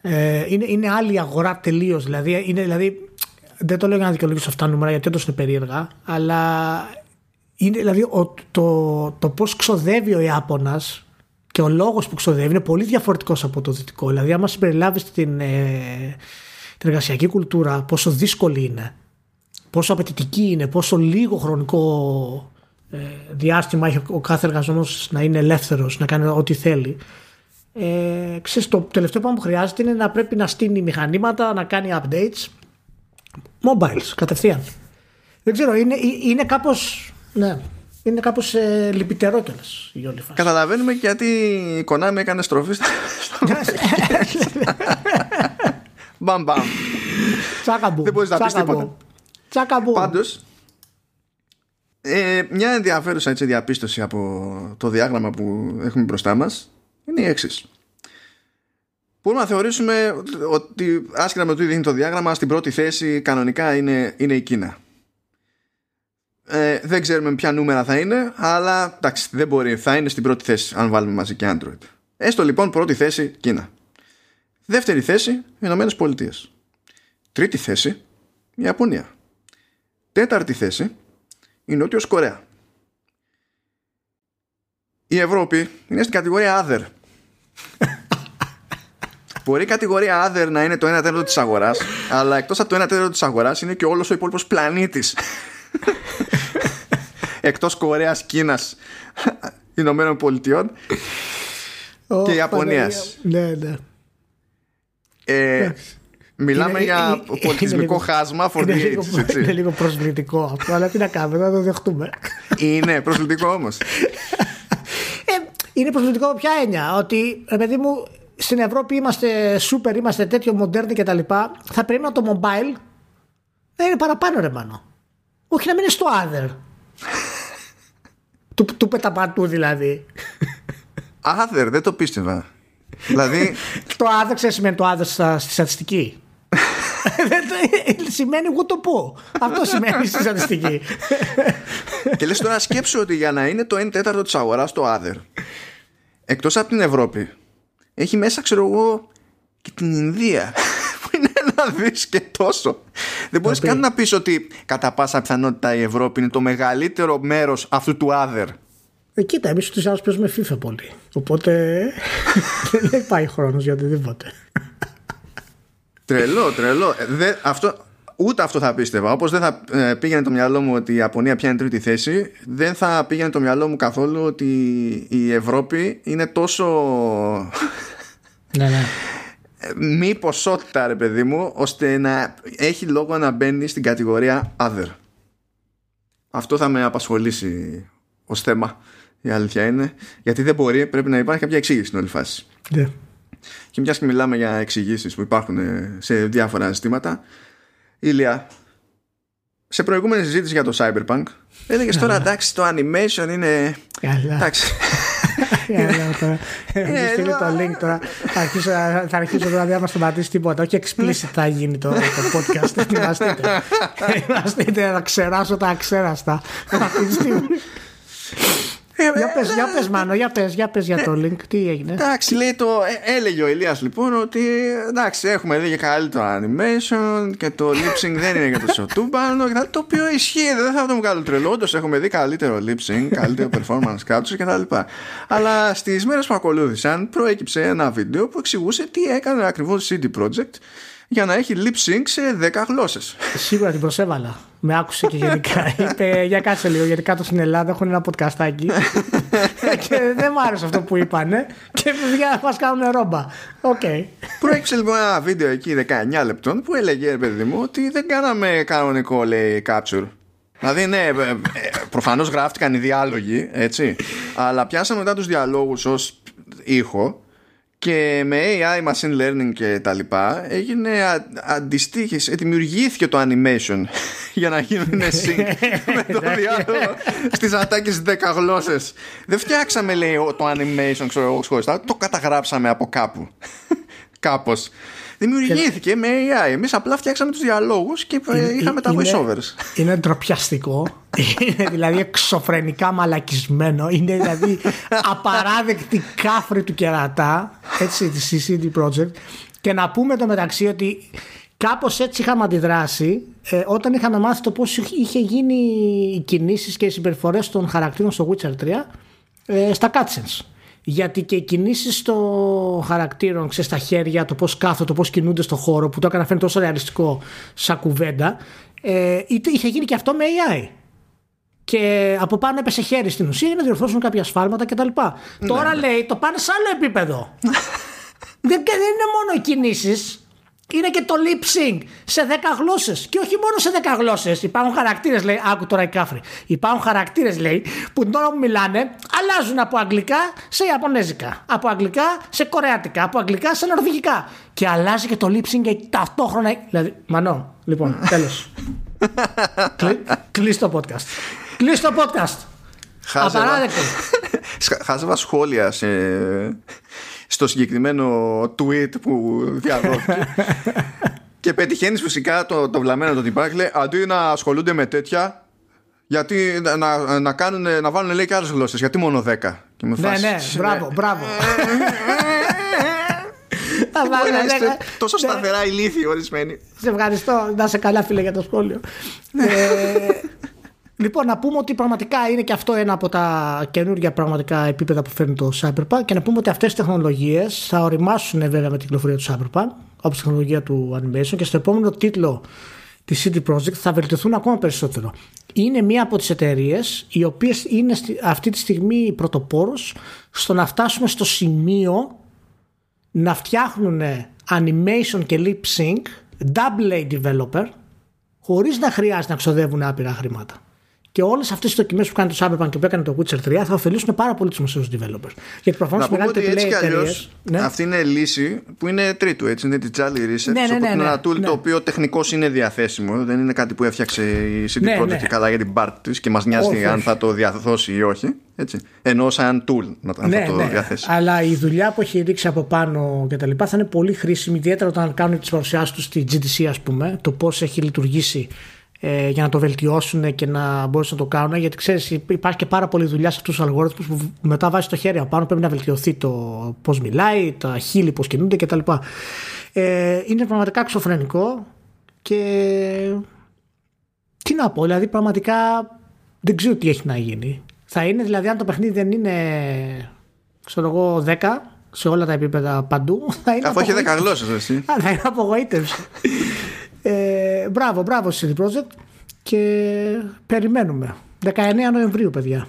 Ε, είναι, είναι άλλη αγορά τελείως. Δηλαδή, είναι, δηλαδή, δεν το λέω για να δικαιολογήσω αυτά τα νούμερα γιατί όντως είναι περίεργα, αλλά είναι δηλαδή ο, το, το πώς ξοδεύει ο Ιάπωνας και ο λόγος που ξοδεύει είναι πολύ διαφορετικός από το δυτικό. Δηλαδή, άμα συμπεριλάβεις την, ε, την εργασιακή κουλτούρα, πόσο δύσκολη είναι, πόσο απαιτητική είναι, πόσο λίγο χρονικό ε, διάστημα έχει ο κάθε εργαζόμενος να είναι ελεύθερος, να κάνει ό,τι θέλει. Ε, ξέρεις, το τελευταίο πράγμα που χρειάζεται είναι να πρέπει να στείλει μηχανήματα, να κάνει updates. Mobiles, κατευθείαν. Δεν ξέρω, είναι, είναι κάπως, ναι, είναι κάπως ε, λυπητερό κιόλας η όλη φάση. Καταλαβαίνουμε και γιατί η Konami έκανε στροφή στο. Μπαμ μπαμ. Τσάκαμπου. Δεν μπορείς να πεις τσάκαμπου. τίποτα. Τσάκαμπου. Πάντως, ε, μια ενδιαφέρουσα έτσι, διαπίστωση από το διάγραμμα που έχουμε μπροστά μας είναι η εξή. Μπορούμε να θεωρήσουμε ότι άσχετα με το τι δείχνει το διάγραμμα, στην πρώτη θέση κανονικά είναι, είναι η Κίνα. Ε, δεν ξέρουμε ποια νούμερα θα είναι, αλλά εντάξει, δεν μπορεί. Θα είναι στην πρώτη θέση, αν βάλουμε μαζί και Android. Έστω λοιπόν πρώτη θέση Κίνα. Δεύτερη θέση, οι Ηνωμένες Πολιτείες. Τρίτη θέση, η Ιαπωνία. Τέταρτη θέση, η Νότιος Κορέα. η Ευρώπη είναι στην κατηγορία Other. Μπορεί η κατηγορία Other να είναι το 1 τέταρτο της αγοράς, αλλά εκτός από το 1 τέταρτο της αγοράς είναι και όλος ο υπόλοιπος πλανήτης. εκτός Κορέας, Κίνας, Ηνωμένων Πολιτειών και Ιαπωνίας. Ναι, ναι. Ε, μιλάμε Είναι- για είναι- πολιτισμικό είναι λίγο- χάσμα for Είναι the λίγο, ages, έτσι. είναι λίγο προσβλητικό αυτό, αλλά τι να κάνουμε, να το δεχτούμε. Είναι προσβλητικό όμως. Ε, είναι προσβλητικό από ποια έννοια, ότι ρε παιδί μου, στην Ευρώπη είμαστε super, είμαστε τέτοιο μοντέρνοι κτλ. Θα πρέπει να το mobile να είναι παραπάνω ρε μάνο. Όχι να μην είναι στο other. του, του πεταπατού δηλαδή. Other, δεν το πίστευα. δηλαδή, το other ξέρεις σημαίνει το other στα, στη στατιστική. Δεν το- σημαίνει εγώ το πω. Αυτό σημαίνει στη στατιστική. και λες τώρα σκέψου ότι για να είναι το 1 τέταρτο της αγοράς το Other, εκτός από την Ευρώπη, έχει μέσα, ξέρω εγώ, και την Ινδία. που είναι να δεις και τόσο. Δεν μπορείς οποίο- καν να πεις ότι κατά πάσα πιθανότητα η Ευρώπη είναι το μεγαλύτερο μέρος αυτού του Other. Ε, κοίτα, εμείς τους άλλους παίζουμε FIFA πολύ. Οπότε δεν πάει χρόνος για οτιδήποτε. Τρελό, τρελό. Ε, δε- αυτό, ούτε αυτό θα πίστευα. Όπως δεν θα ε, πήγαινε το μυαλό μου ότι η Ιαπωνία πιάνει τρίτη θέση, δεν θα πήγαινε το μυαλό μου καθόλου ότι η Ευρώπη είναι τόσο ναι, ναι. ε, μη ποσότητα, ρε παιδί μου, ώστε να έχει λόγο να μπαίνει στην κατηγορία other. Αυτό θα με απασχολήσει ως θέμα. Η αλήθεια είναι. Γιατί δεν μπορεί, πρέπει να υπάρχει κάποια εξήγηση στην όλη φάση. ναι. Και μιας και μιλάμε για εξηγήσεις που υπάρχουν ε, σε διάφορα ζητήματα, Ηλία, σε προηγούμενη συζήτηση για το Cyberpunk, έλεγες τώρα εντάξει, το animation είναι. Καλά. Εντάξει. Καλά, τώρα. Ε, Μου στείλει το link τώρα. Θα αρχίσω, θα αρχίσω τώρα δεν θα σταματήσει τίποτα. Όχι explicit θα γίνει το, το podcast. Ετοιμαστείτε. Ετοιμαστείτε να ξεράσω τα αξέραστα. Αυτή τη στιγμή. Για πες, για πες Μάνο, για πες, για πες για το link. Τι έγινε; Εντάξει, λέει το. ε, έλεγε ο Ηλίας λοιπόν ότι εντάξει, έχουμε δει και καλύτερο animation και το lip sync δεν είναι για το σωτούμπανο. και τα- Το οποίο ισχύει, δεν θα το βγάλω τρελό. Όντως έχουμε δει καλύτερο lip sync, καλύτερο performance capture κτλ. Αλλά στις μέρες που ακολούθησαν προέκυψε ένα βίντεο που εξηγούσε τι έκανε ακριβώς CD Projekt για να έχει lip sync σε 10 γλώσσες. Σίγουρα την προσέβαλα. Με άκουσε και γενικά. Είπε για κάτσε λίγο, γιατί κάτω στην Ελλάδα έχουν ένα podcastάκι. και δεν μου άρεσε αυτό που είπανε. Και παιδιά μας κάνουν ρόμπα. Οκ. Προέκυψε λοιπόν ένα βίντεο εκεί 19 λεπτών που έλεγε ρε παιδί μου ότι δεν κάναμε κανονικό λέει capture. Δηλαδή ναι, ε, ε, προφανώς γράφτηκαν οι διάλογοι έτσι αλλά πιάσαμε μετά τους διαλόγους ως ήχο και με AI, machine learning και τα λοιπά έγινε α, αντιστοίχηση, ε, δημιουργήθηκε το animation για να γίνουν sync με το διάλογο στις ατάκες 10 γλώσσες. Δεν φτιάξαμε λέει ο- το animation ξέρω εγώ ξεχωριστά, το καταγράψαμε από κάπου. Κάπως. Δημιουργήθηκε με AI. Εμείς απλά φτιάξαμε τους διαλόγους και ε, είχαμε τα Είναι- voiceovers. Είναι ντροπιαστικό. είναι δηλαδή εξωφρενικά μαλακισμένο. Είναι δηλαδή απαράδεκτη κάφρη του κερατά. Έτσι, της CD Projekt. Και να πούμε το μεταξύ ότι κάπως έτσι είχαμε αντιδράσει ε, όταν είχαμε μάθει το πώς είχε γίνει οι κινήσεις και οι συμπεριφορές των χαρακτήρων στο Witcher 3 ε, στα cutscenes. Γιατί και οι κινήσεις των χαρακτήρων, ξέρεις, στα χέρια, το πώς κάθονται, το πώς κινούνται στο χώρο, που το έκανα φαίνεται τόσο ρεαλιστικό σαν κουβέντα, ε, είτε- είχε γίνει και αυτό με AI. Και από πάνω έπεσε χέρι στην ουσία για να διορθώσουν κάποια σφάλματα κτλ. Τώρα λέει το πάνε σε άλλο επίπεδο. δεν, και δεν είναι μόνο οι κινήσεις. Είναι και το lip sync σε 10 γλώσσες. Και όχι μόνο σε 10 γλώσσες. Υπάρχουν χαρακτήρες, λέει. Άκου τώρα η κάφρη. Υπάρχουν χαρακτήρες, λέει, που την ώρα που μιλάνε αλλάζουν από αγγλικά σε ιαπωνέζικα. Από αγγλικά σε κορεάτικα. Από αγγλικά σε νορβηγικά. Και αλλάζει και το lip sync και ταυτόχρονα. Δηλαδή, μανώ. Λοιπόν, τέλος. Κλείσει το podcast. Κλείσει το podcast. Χάζευα, Απαράδεκτο. Σχα- χάζευα σχόλια σε, στο συγκεκριμένο tweet που διαδόθηκε. και πετυχαίνεις φυσικά το, το βλαμμένο το τυπάκι λέει αντί να ασχολούνται με τέτοια γιατί να, να, να, κάνουν, να βάλουν λέει και άλλες γλώσσες γιατί μόνο 10 και με Ναι, φάση, ναι, μπράβο, μπράβο. Θα Μπορεί βάλω, να ναι, είστε ναι. τόσο Ναι. σταθερά ηλίθιοι ορισμένοι Σε ευχαριστώ. Να σε καλά, φίλε, για το σχόλιο. Ε, Λοιπόν, να πούμε ότι πραγματικά είναι και αυτό ένα από τα καινούργια πραγματικά επίπεδα που φέρνει το Cyberpunk και να πούμε ότι αυτές οι τεχνολογίες θα οριμάσουν βέβαια με την κυκλοφορία του Cyberpunk όπως η τεχνολογία του Animation και στο επόμενο τίτλο της CD Projekt θα βελτιωθούν ακόμα περισσότερο. Είναι μία από τις εταιρείες οι οποίες είναι αυτή τη στιγμή πρωτοπόρος στο να φτάσουμε στο σημείο να φτιάχνουν animation και lip sync double A developer χωρίς να χρειάζεται να ξοδεύουν άπειρα χρήματα. Και όλες αυτές τι δοκιμές που κάνει το Cyberpunk και που έκανε το Witcher 3 θα ωφελήσουν πάρα πολύ τους μεσαίους developers. Γιατί προφανώς οι μεγαλύτερες εταιρείε. Ναι. Αυτή είναι λύση που είναι τρίτου, έτσι. Είναι τη Jolly Research. Ναι, ναι, ναι, είναι ένα tool το οποίο τεχνικώς είναι διαθέσιμο. Δεν είναι κάτι που έφτιαξε η CD ναι, Projekt καλά για την part της και μας νοιάζει αν θα το διαδώσει ή όχι. Έτσι. Ενώ σαν tool να θα το διαθέσει. Αλλά η δουλειά που έχει ρίξει από πάνω και τα λοιπά θα είναι πολύ χρήσιμη, ιδιαίτερα όταν κάνουν τις παρουσιάσεις τους στη GDC, ας πούμε, το πώς έχει λειτουργήσει ε, για να το βελτιώσουν και να μπορέσουν να το κάνουν. Γιατί ξέρεις, υπάρχει και πάρα πολλή δουλειά σε αυτούς τους αλγόριθμους που μετά βάζει το χέρι απάνω. Πρέπει να βελτιωθεί το πώς μιλάει, τα χείλη πώς κινούνται κτλ. Ε, είναι πραγματικά εξωφρενικό και. Τι να πω, δηλαδή πραγματικά δεν ξέρω τι έχει να γίνει. Θα είναι δηλαδή, αν το παιχνίδι δεν είναι, ξέρω εγώ, 10 σε όλα τα επίπεδα παντού. Θα είναι Αφού έχει 10 γλώσσες, εσύ. Θα είναι απογοήτευση. Ε, μπράβο, μπράβο CD Projekt και περιμένουμε. 19 Νοεμβρίου, παιδιά.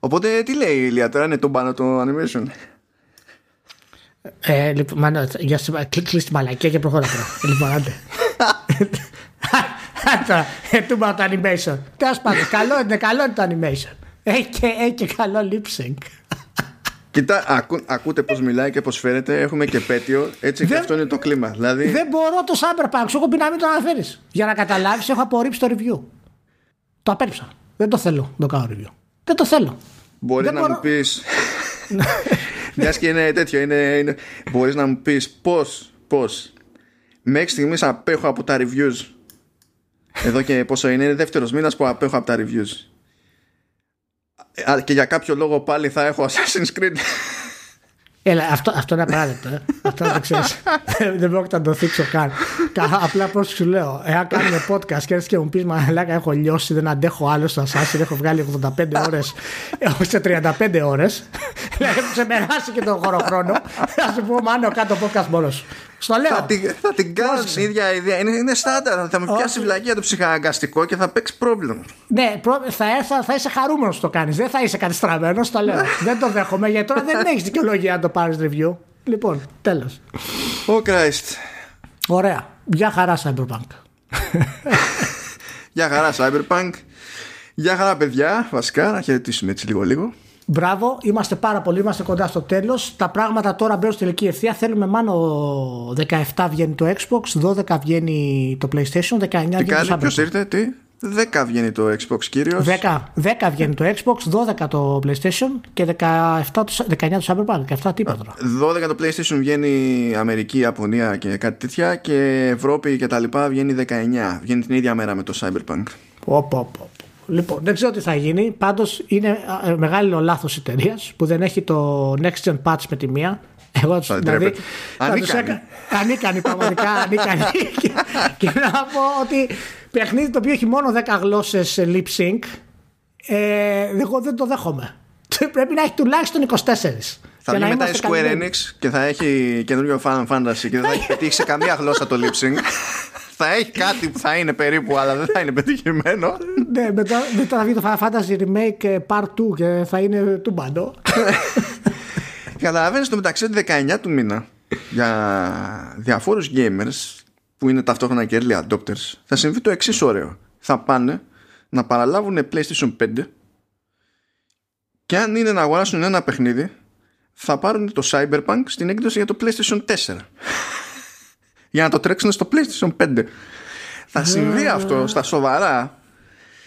Οπότε τι λέει η Ηλία τώρα, είναι το πάνω το animation; Ε, λοιπόν, μάνα, για κλείσει τη μαλακία και προχώρα τώρα. λοιπόν, άντε. Τώρα, ε, το animation. Τέλος πάντων, καλό είναι, καλό είναι το animation. Έχει και, έχει και καλό lip sync. Κοίτα, ακού, ακούτε πώς μιλάει και πώς φέρεται. Έχουμε και πέτειο. Έτσι δεν, και αυτό είναι το κλίμα. Δηλαδή... Δεν μπορώ το Cyberpunk. Σου έχω πει να μην το αναφέρεις. Για να καταλάβεις, έχω απορρίψει το review. Το απέρριψα. Δεν το θέλω να το κάνω review. Δεν το θέλω. Μπορεί να μπορώ... μου πει. Μιας και είναι τέτοιο. Είναι, είναι... Μπορείς να μου πεις πώς. Πώς. Μέχρι στιγμής απέχω από τα reviews. Εδώ και πόσο είναι, είναι δεύτερος μήνας που απέχω από τα reviews και για κάποιο λόγο πάλι θα έχω Assassin's Creed. Έλα, αυτό, αυτό είναι απαράδεκτο. Ε. αυτό δεν ξέρεις. δεν πρόκειται να το θίξω καν. Απλά πώς σου λέω, εάν κάνουμε podcast και έρθεις και μου πεις Μαλάκα, έχω λιώσει, δεν αντέχω άλλο στο Assassin, έχω βγάλει 85 ώρες έχω σε 35 ώρες. Δηλαδή, έχω ξεπεράσει και τον χωροχρόνο. Θα σου πω, Μάνο, κάτω podcast μόνος σου. Στο λέω. Θα την, θα την κάνω την ίδια ιδέα. Είναι, είναι στάνταρ. Θα με πιάσει βλακία το ψυχαναγκαστικό και θα παίξει πρόβλημα. Ναι, θα, θα, θα είσαι χαρούμενος το κάνεις. Δεν θα είσαι κάτι στραμμένο. Το λέω. δεν το δέχομαι γιατί τώρα δεν έχεις δικαιολογία να το πάρεις review. Λοιπόν, τέλος. Ο oh Christ. Ωραία. Γεια χαρά, Cyberpunk. Γεια χαρά, Cyberpunk. Γεια χαρά, παιδιά. Βασικά, να χαιρετήσουμε έτσι λίγο-λίγο. Μπράβο, είμαστε πάρα πολύ, είμαστε κοντά στο τέλος. Τα πράγματα τώρα μπαίνουν στη τελική ευθεία. Θέλουμε μάλλον 17 βγαίνει το Xbox, 12 βγαίνει το PlayStation, 19 βγαίνει το Cyberpunk. Ποιος ήρθε, τι; 10 βγαίνει το Xbox κύριο. 10, 10 βγαίνει το Xbox, 12 το PlayStation και 17, 19 το Cyberpunk. 17 τι είπα τώρα. 12 το PlayStation βγαίνει Αμερική, Ιαπωνία και κάτι τέτοια και Ευρώπη και τα λοιπά βγαίνει 19. Βγαίνει την ίδια μέρα με το Cyberpunk. Πω, πω, πω. Λοιπόν, δεν ξέρω τι θα γίνει. Πάντως είναι ε, μεγάλο λάθος εταιρεία που δεν έχει το next gen patch με τη μία. Εγώ του δηλαδή. Ανίκανη. Ανίκανη, πραγματικά ανίκανη. και, και να πω ότι παιχνίδι το οποίο έχει μόνο 10 γλώσσες lip sync. Ε, εγώ δεν το δέχομαι. Πρέπει να έχει τουλάχιστον 24. Θα βγει μετά η Square Enix και θα έχει καινούριο Final Fantasy και δεν θα έχει πετύχει σε καμία γλώσσα το lip sync θα έχει κάτι που θα είναι περίπου, αλλά δεν θα είναι πετυχημένο. ναι, μετά, μετά θα βγει το Final Fantasy Remake ε, Part 2 και θα είναι του μπαντό. Καταλαβαίνεις το μεταξύ ότι 19 του μήνα για διαφόρους gamers που είναι ταυτόχρονα και early adopters θα συμβεί το εξής ωραίο. Θα πάνε να παραλάβουν PlayStation 5 και αν είναι να αγοράσουν ένα παιχνίδι θα πάρουν το Cyberpunk στην έκδοση για το PlayStation 4 για να το τρέξουν στο PlayStation 5. Θα συμβεί αυτό στα σοβαρά.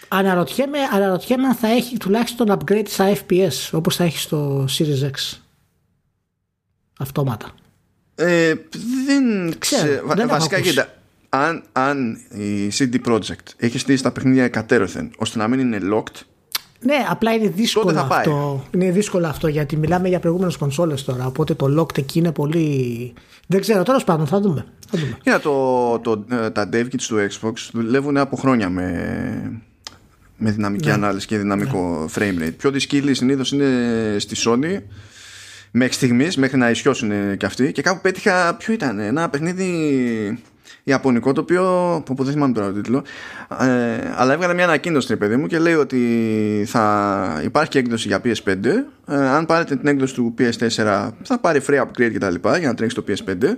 Αναρωτιέμαι, αναρωτιέμαι αν θα έχει τουλάχιστον upgrade στα FPS όπως θα έχει στο Series X. Αυτόματα. Ε, δεν ξέρω. δεν βασικά κοίτα. Αν, αν η CD Projekt έχει στήσει τα παιχνίδια εκατέρωθεν ώστε να μην είναι locked ναι, απλά είναι δύσκολο αυτό. Είναι δύσκολο αυτό γιατί μιλάμε για προηγούμενες κονσόλες τώρα. Οπότε το locked εκεί είναι πολύ. Δεν ξέρω, τέλος πάντων θα δούμε. Θα δούμε. το, το, ε, τα dev kits του Xbox δουλεύουν από χρόνια με, με δυναμική ναι. ανάλυση και δυναμικό ναι. frame rate. Πιο δυσκύλη συνήθως είναι στη Sony μέχρι στιγμής, μέχρι να ισιώσουν και αυτοί. Και κάπου πέτυχα, ποιο ήταν, ένα παιχνίδι Ιαπωνικό το οποίο. που δεν θυμάμαι τώρα το τίτλο. Ε, αλλά έβγαλε μια ανακοίνωση, παιδί μου, και λέει ότι θα υπάρχει και έκδοση για PS5. Ε, αν πάρετε την έκδοση του PS4, θα πάρει free upgrade κτλ. για να τρέξει το PS5.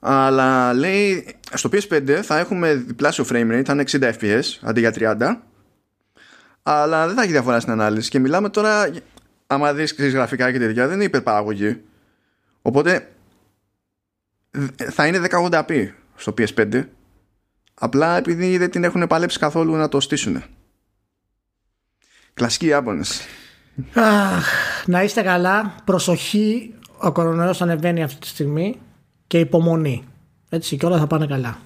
Αλλά λέει στο PS5 θα έχουμε διπλάσιο frame rate, θα είναι 60 FPS αντί για 30. Αλλά δεν θα έχει διαφορά στην ανάλυση. Και μιλάμε τώρα, άμα δεις γραφικά και τέτοια, δεν είναι υπερπαραγωγή. Οπότε θα είναι 1080p στο PS5 απλά επειδή δεν την έχουν παλέψει καθόλου να το στήσουν κλασικοί Ιάπωνες. Να είστε καλά. Προσοχή ο κορονοϊός ανεβαίνει αυτή τη στιγμή και υπομονή. Έτσι και όλα θα πάνε καλά.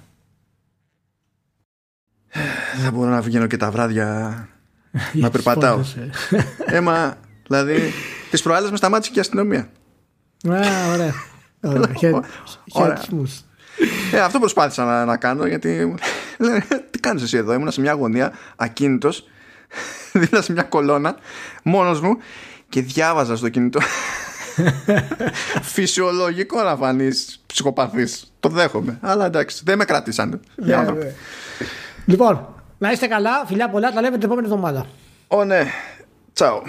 Δεν μπορώ να βγαίνω και τα βράδια να περπατάω. Έμα δηλαδή τις προάλλες με σταμάτησε και η αστυνομία. Α, ωραία. Ωραία. Ε, αυτό προσπάθησα να, να κάνω γιατί τι κάνεις εσύ εδώ ήμουν σε μια γωνία ακίνητος δίπλα σε μια κολόνα μόνος μου και διάβαζα στο κινητό φυσιολογικό να φανείς ψυχοπαθής το δέχομαι αλλά εντάξει δεν με κρατήσανε ναι, ναι. λοιπόν να είστε καλά φιλιά πολλά τα λέμε την επόμενη εβδομάδα. Ω ναι. Τσαου